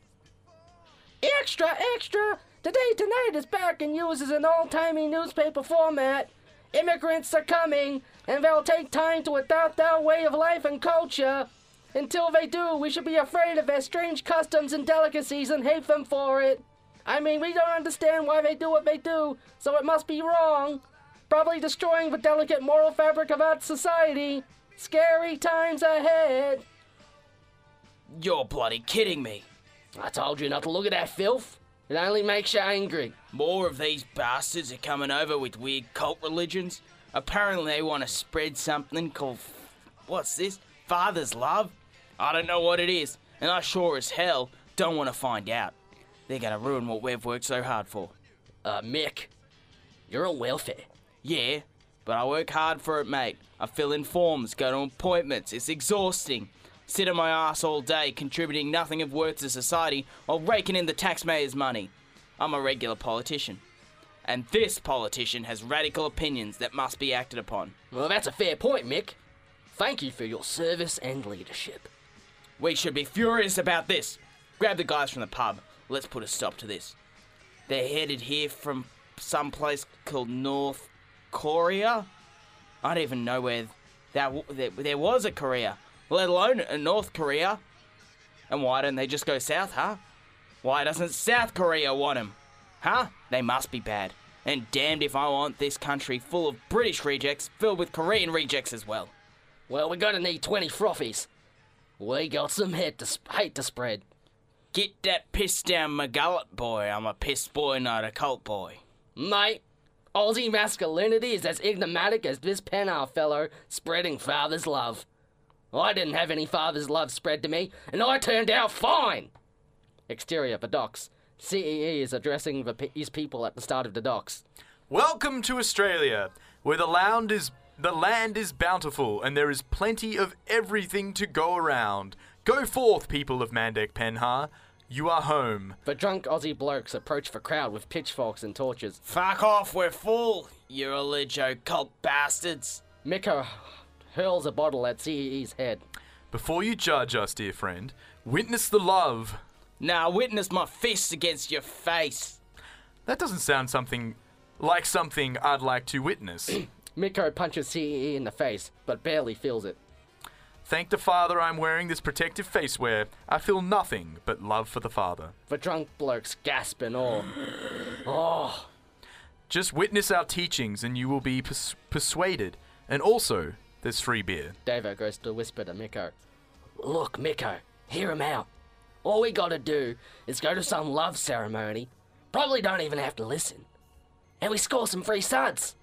Extra, extra! Today Tonight is back and uses an old-timey newspaper format. Immigrants are coming, and they'll take time to adopt our way of life and culture. Until they do, we should be afraid of their strange customs and delicacies and hate them for it. I mean, we don't understand why they do what they do, so it must be wrong. Probably destroying the delicate moral fabric of our society. Scary times ahead. You're bloody kidding me. I told you not to look at that filth. It only makes you angry. More of these bastards are coming over with weird cult religions. Apparently, they want to spread something called. What's this? Father's love? I don't know what it is, and I sure as hell don't want to find out. They're gonna ruin what we've worked so hard for. Uh, Mick, you're on welfare. Yeah, but I work hard for it, mate. I fill in forms, go to appointments. It's exhausting. Sit on my ass all day, contributing nothing of worth to society while raking in the taxpayers' money. I'm a regular politician. And this politician has radical opinions that must be acted upon. Well, that's a fair point, Mick. Thank you for your service and leadership. We should be furious about this. Grab the guys from the pub. Let's put a stop to this. They're headed here from some place called North Korea. I don't even know where that there, was a Korea, let alone a North Korea. And why don't they just go south, huh? Why doesn't South Korea want want 'em? Huh? They must be bad. And damned if I want this country full of British rejects filled with Korean rejects as well. Well, we're gonna need 20 frothies. We got some head to sp- hate to spread. Get that piss down my gullet, boy. I'm a piss boy, not a cult boy. Mate, Aussie masculinity is as enigmatic as this Penha fellow spreading father's love. I didn't have any father's love spread to me, and I turned out fine. Exterior, the docks. CEE is addressing the, his people at the start of the docks. Welcome to Australia, where the land is the land is bountiful and there is plenty of everything to go around. Go forth, people of Mandek Penha. You are home. The drunk Aussie blokes approach the crowd with pitchforks and torches. Fuck off, we're full, you religio cult bastards. Miko hurls a bottle at CEE's head. Before you judge us, dear friend, witness the love. Now witness my fists against your face. That doesn't sound something like something I'd like to witness. Miko punches CEE in the face, but barely feels it. Thank the Father I'm wearing this protective faceware. I feel nothing but love for the Father. The drunk blokes gasp in awe. Oh, Just witness our teachings and you will be pers- persuaded. And also, there's free beer. Davo goes to whisper to Miko. Look, Miko, hear him out. All we gotta do is go to some love ceremony. Probably don't even have to listen. And we score some free suds.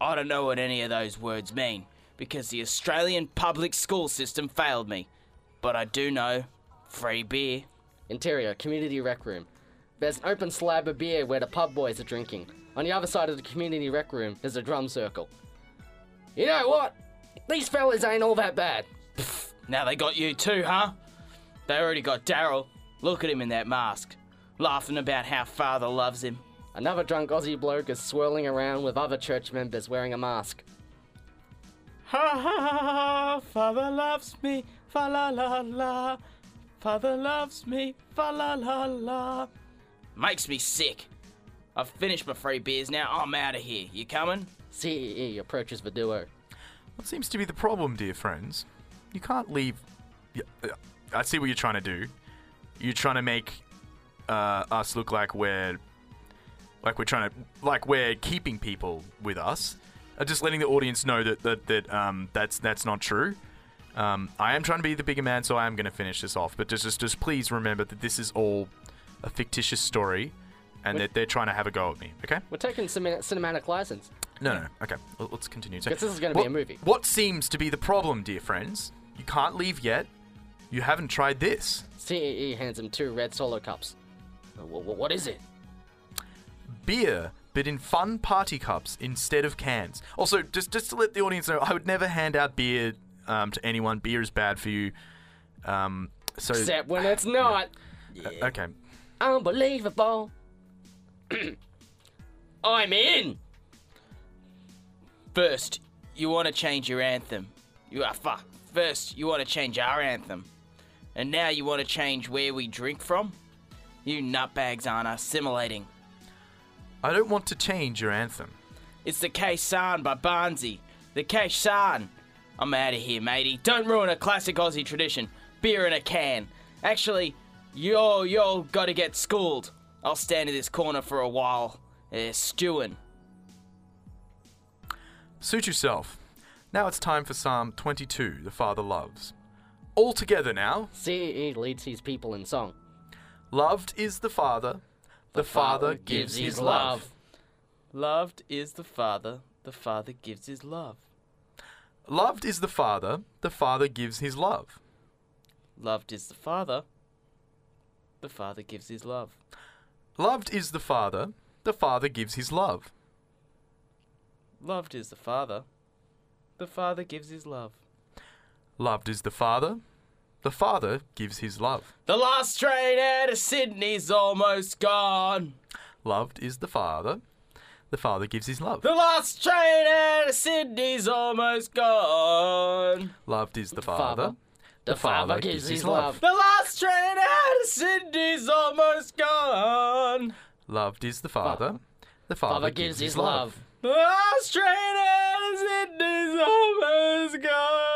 I don't know what any of those words mean, because the Australian public school system failed me. But I do know free beer. Interior, community rec room. There's an open slab of beer where the pub boys are drinking. On the other side of the community rec room, there's a drum circle. You know what? These fellas ain't all that bad. Now they got you too, huh? They already got Daryl. Look at him in that mask, laughing about how father loves him. Another drunk Aussie bloke is swirling around with other church members wearing a mask. Ha ha ha, father loves me, fa la la la. Father loves me, fa la la la. Makes me sick. I've finished my free beers now, I'm out of here. You coming? CEE approaches the duo. What seems to be the problem, dear friends? You can't leave. Uh, I see what you're trying to do. You're trying to make uh, us look like we're like we're trying to like we're keeping people with us. Uh, just letting the audience know that that, that um, that's that's not true. Um, I am trying to be the bigger man, so I am going to finish this off. But just, just just please remember that this is all a fictitious story, and that they're trying to have a go at me. Okay? We're taking some cinematic license. No, no. Okay, L- let's continue. So, this is gonna be what- a movie. What seems to be the problem, dear friends? You can't leave yet. You haven't tried this. CEE hands him two red solo cups. Uh, wh- wh- what is it? Beer, but in fun party cups instead of cans. Also, just just to let the audience know, I would never hand out beer um, to anyone. Beer is bad for you. Um, so Except when it's not. uh, okay. Unbelievable. I'm in. First, you want to change your anthem. You are fuck. First, you want to change our anthem. And now you want to change where we drink from? You nutbags aren't assimilating. I don't want to change your anthem. It's the Khe Sanh by Barnsey. The Khe Sanh. I'm out of here, matey. Don't ruin a classic Aussie tradition. Beer in a can. Actually, you're, you're gotta get schooled. I'll stand in this corner for a while, uh, stewing. Suit yourself. Now it's time for Psalm 22, The Father Loves. All together now. CEE E leads his people in song. Loved is the Father. The, Father gives his love. Loved is the Father. The Father gives his love. Loved is the Father. The Father gives his love. Loved is the Father. The Father gives his love. Loved is the Father. The Father gives his love. Loved is the Father. The Father gives his love. Loved is the Father. The Father gives his love. The last train out of Sydney's almost gone. Loved is the Father. The Father gives his love. The last train out of Sydney's almost gone. Loved is the Father. Father. The Father gives his love. The last train out of Sydney's almost gone. Loved is the Father. The Father, Father gives his love. The last train out of Sydney's almost gone.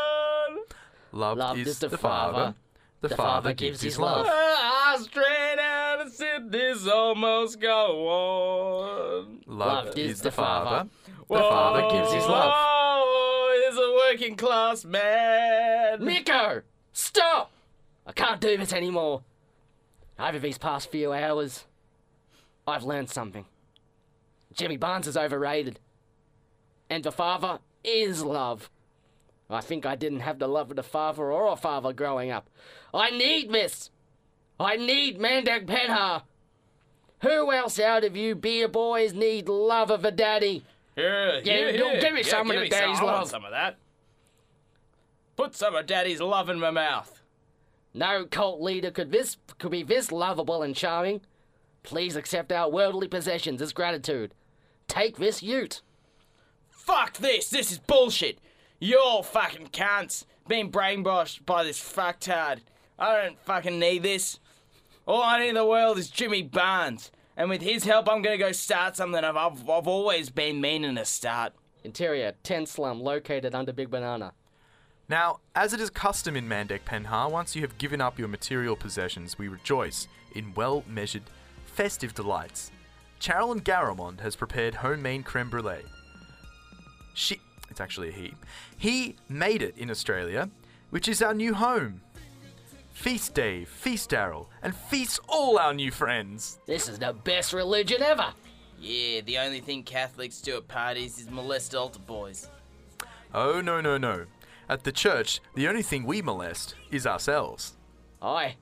Loved, is, the Father. The, Father gives his love. The last train out of Sydney's almost gone. Love is the Father. The Whoa, Father gives his love. Oh, is a working class man. Miko! Stop! I can't do this anymore. Over these past few hours, I've learned something. Jimmy Barnes is overrated. And the father is love. I think I didn't have the love of the father or a father growing up. I need this! I need Mandek Penha! Who else out of you beer boys need love of a daddy? Here, Yeah, here, give me some of give the me daddy's I want love. some of that. Put some of daddy's love in my mouth. No cult leader could this could be this lovable and charming. Please accept our worldly possessions as gratitude. Take this ute. Fuck this. This is bullshit. You're fucking cunts. Being brainwashed by this fucktard. I don't fucking need this. All I need in the world is Jimmy Barnes. And with his help, I'm gonna go start something I've, I've, I've always been meaning to start. Interior, tent slum located under Big Banana. Now, as it is custom in Mandek Penha, once you have given up your material possessions, we rejoice in well measured, festive delights. Carolyn Garamond has prepared homemade creme brulee. She. It's actually a he. He made it in Australia, which is our new home. Feast Dave, Feast Daryl, and feast all our new friends. This is the best religion ever. Yeah, the only thing Catholics do at parties is molest altar boys. Oh, no, no, no. At the church, the only thing we molest is ourselves. I,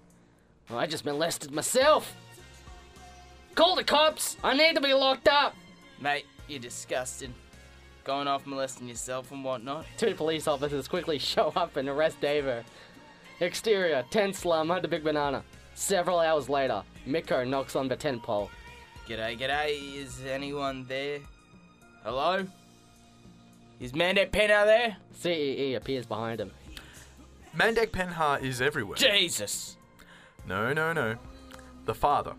I just molested myself. Call the cops. I need to be locked up. Mate, you're disgusting. Going off molesting yourself and whatnot. Two police officers quickly show up and arrest Daver. Exterior, tent slum under Big Banana. Several hours later, Miko knocks on the tent pole. G'day, g'day. Is anyone there? Hello? Is Mandek Penha there? CEE E appears behind him. Mandek Penha is everywhere. Jesus. No, no, no. The father.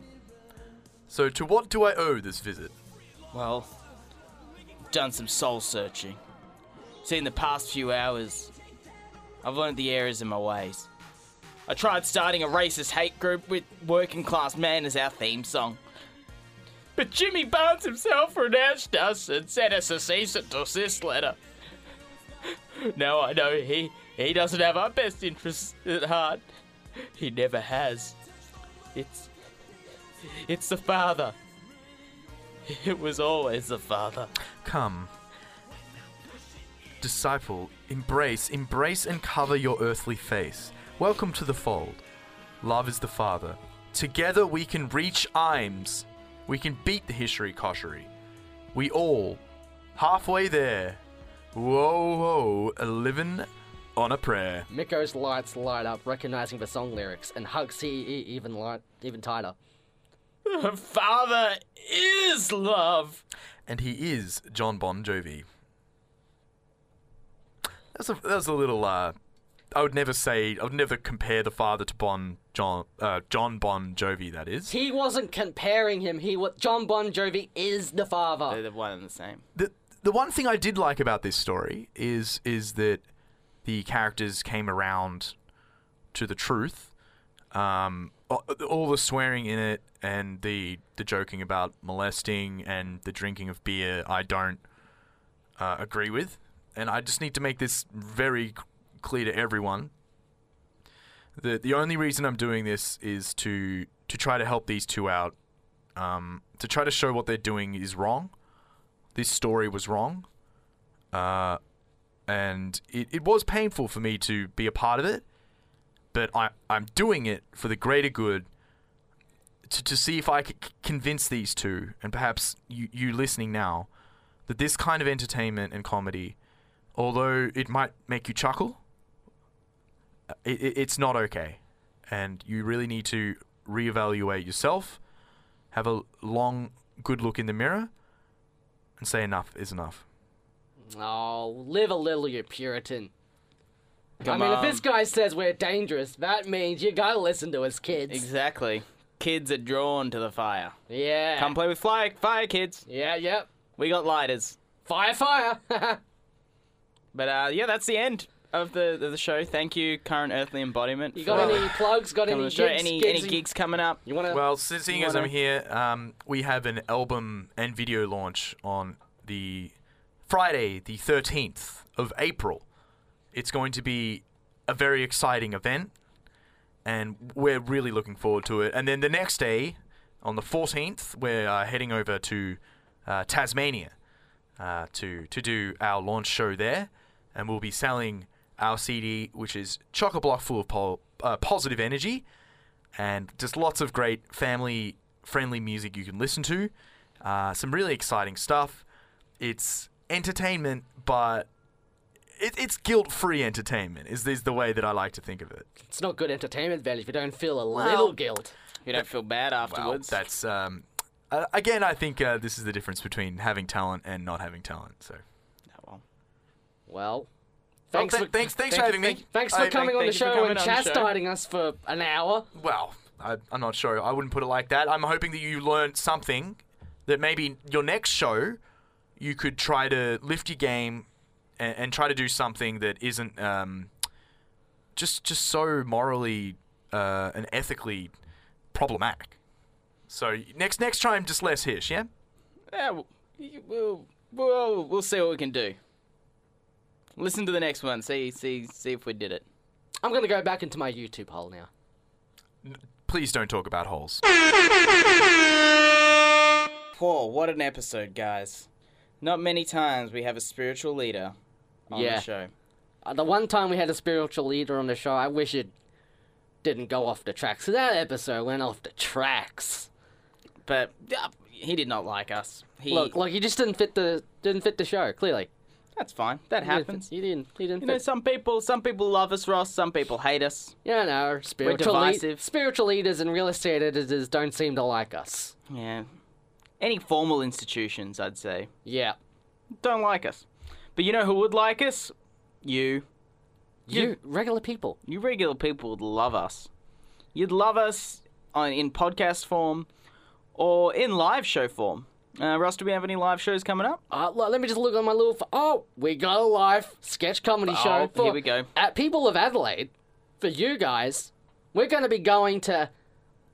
So, to what do I owe this visit? Well, done some soul searching. See, in the past few hours, I've learned the errors in my ways. I tried starting a racist hate group with Working Class Man as our theme song. But Jimmy Barnes himself renounced us and sent us a cease and desist letter. Now I know he, he doesn't have our best interests at heart. He never has. It's. It's the father. It was always the father. Come. disciple, embrace, embrace and cover your earthly face. Welcome to the fold. Love is the father. Together we can reach Imes. We can beat the Hishari Koshari. We all, halfway there. Whoa, whoa, living on a prayer. Miko's lights light up, recognizing the song lyrics, and hugs he e- even light, even tighter. Her father is love. and he is John Bon Jovi. That's a that's a little. Uh, I would never say. I would never compare the father to Bon John uh, John Bon Jovi. That is He wasn't comparing him. He wa John Bon Jovi is the father. They're the one and the same. the the one thing I did like about this story is is that the characters came around to the truth. Um, all, the swearing in it and the the joking about molesting and the drinking of beer, I don't uh, agree with, and I just need to make this very clear to everyone. The the only reason I'm doing this is to to try to help these two out, um, to try to show what they're doing is wrong this story was wrong. Uh, and it, it was painful for me to be a part of it, but I, I'm doing it for the greater good to, to see if I can convince these two, and perhaps you, you listening now, that this kind of entertainment and comedy, although it might make you chuckle, uh, it, it, it's not okay. And you really need to reevaluate yourself, have a long, good look in the mirror, and say enough is enough. Oh, live a little, you Puritan. Come I mean, on. if this guy says we're dangerous, that means you gotta listen to us, kids. Exactly. Kids are drawn to the fire. Yeah. Come play with fire, fire kids. Yeah, yep. We got lighters. Fire, fire. But uh, yeah, that's the end of the of the show. Thank you, current earthly embodiment. you got any plugs? Got any show. gigs? Any gigs any gigs coming up? You wanna? Well, since seeing as I'm here, um, we have an album and video launch on the Friday, the 13th of April. It's going to be a very exciting event, and we're really looking forward to it. And then the next day, on the 14th, we're uh, heading over to uh, Tasmania uh, to to do our launch show there, and we'll be selling our CD, which is chock a block full of uh, positive energy and just lots of great family friendly music you can listen to. Uh, some really exciting stuff. It's entertainment, but it, it's guilt free entertainment, is, is the way that I like to think of it. It's not good entertainment value if you don't feel a Well- little guilt. You don't feel bad Well, afterwards. that's. Um, uh, again, I think uh, this is the difference between having talent and not having talent. So, Oh, well. Well, Oh, thanks th- for thanks, thanks thank for having me. thanks I- for coming on the thank show and show. chastising us for an hour. Well, I, I'm not sure. I wouldn't put it like that. I'm hoping that you learned something that maybe your next show you could try to lift your game and, and try to do something that isn't um, just just so morally uh, and ethically problematic. So next next time, just less hish, yeah. Yeah, we'll, we'll we'll we'll see what we can do. Listen to the next one. See see see if we did it. I'm gonna go back into my YouTube hole now. Please don't talk about holes. Whoa, what an episode, guys! Not many times we have a spiritual leader on Yeah. the show. Uh, the one time we had a spiritual leader on the show, I wish it didn't go off the tracks. that episode went off the tracks. But uh, he did not like us. He Look, look, he just didn't fit the didn't fit the show. Clearly, that's fine. That He didn't happens. fit- He didn't. He didn't You know, some people some people love us, Ross. Some people hate us. Yeah, no. Spiritual lead- divisive. spiritual leaders and real estate editors don't seem to like us. Yeah. Any formal institutions, I'd say, Yeah. don't like us. But you know who would like us? You. You regular people. You regular people would love us. You'd love us on, in podcast form or in live show form. Uh, Ross, do we have any live shows coming up? Uh, let me just look on my little. F- oh, we got a live sketch comedy show. Oh, for, here we go. At People of Adelaide, for you guys, we're going to be going to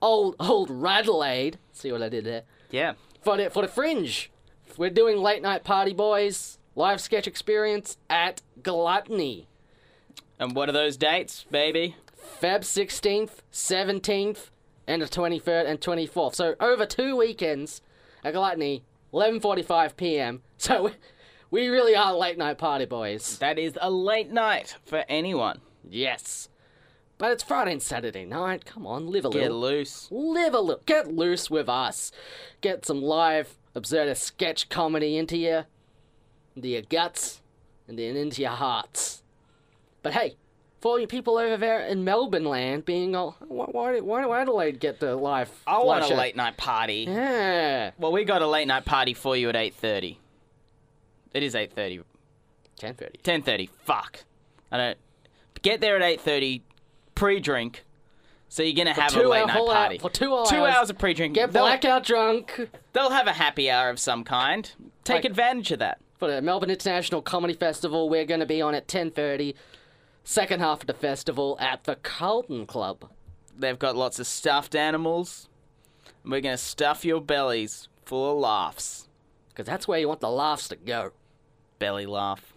old old Radelaide. See what I did there? Yeah. For the for the Fringe, we're doing late night party boys live sketch experience at Gluttony. And what are those dates, baby? Feb 16th, 17th, and the 23rd and 24th. So over two weekends at Gluttony, 11:45 p.m. So we- really are late night party boys. That is a late night for anyone. Yes. But it's Friday and Saturday night. Come on, live a Get little. loose. Live a little. Get loose with us. Get some live, absurd sketch comedy into you, into your guts, and then into your hearts. But hey, for all you people over there in Melbourne land being all, why, why, why do Adelaide get the live? I want a late night party. Yeah. Well, we got a late night party for you at 8.30. It is 8.30. 10.30. 10.30. Fuck. I don't... Get there at 8.30, pre-drink, so you're going to have a late night party. hour, for two hours. Two hours of pre-drink. Get They'll- blackout drunk They'll have a happy hour of some kind. Take Like- advantage of that. For the Melbourne International Comedy Festival. We're going to be on at 10.30. Second half of the festival at the Carlton Club. They've got lots of stuffed animals. We're going to stuff your bellies full of laughs. Because that's where you want the laughs to go. Belly laugh.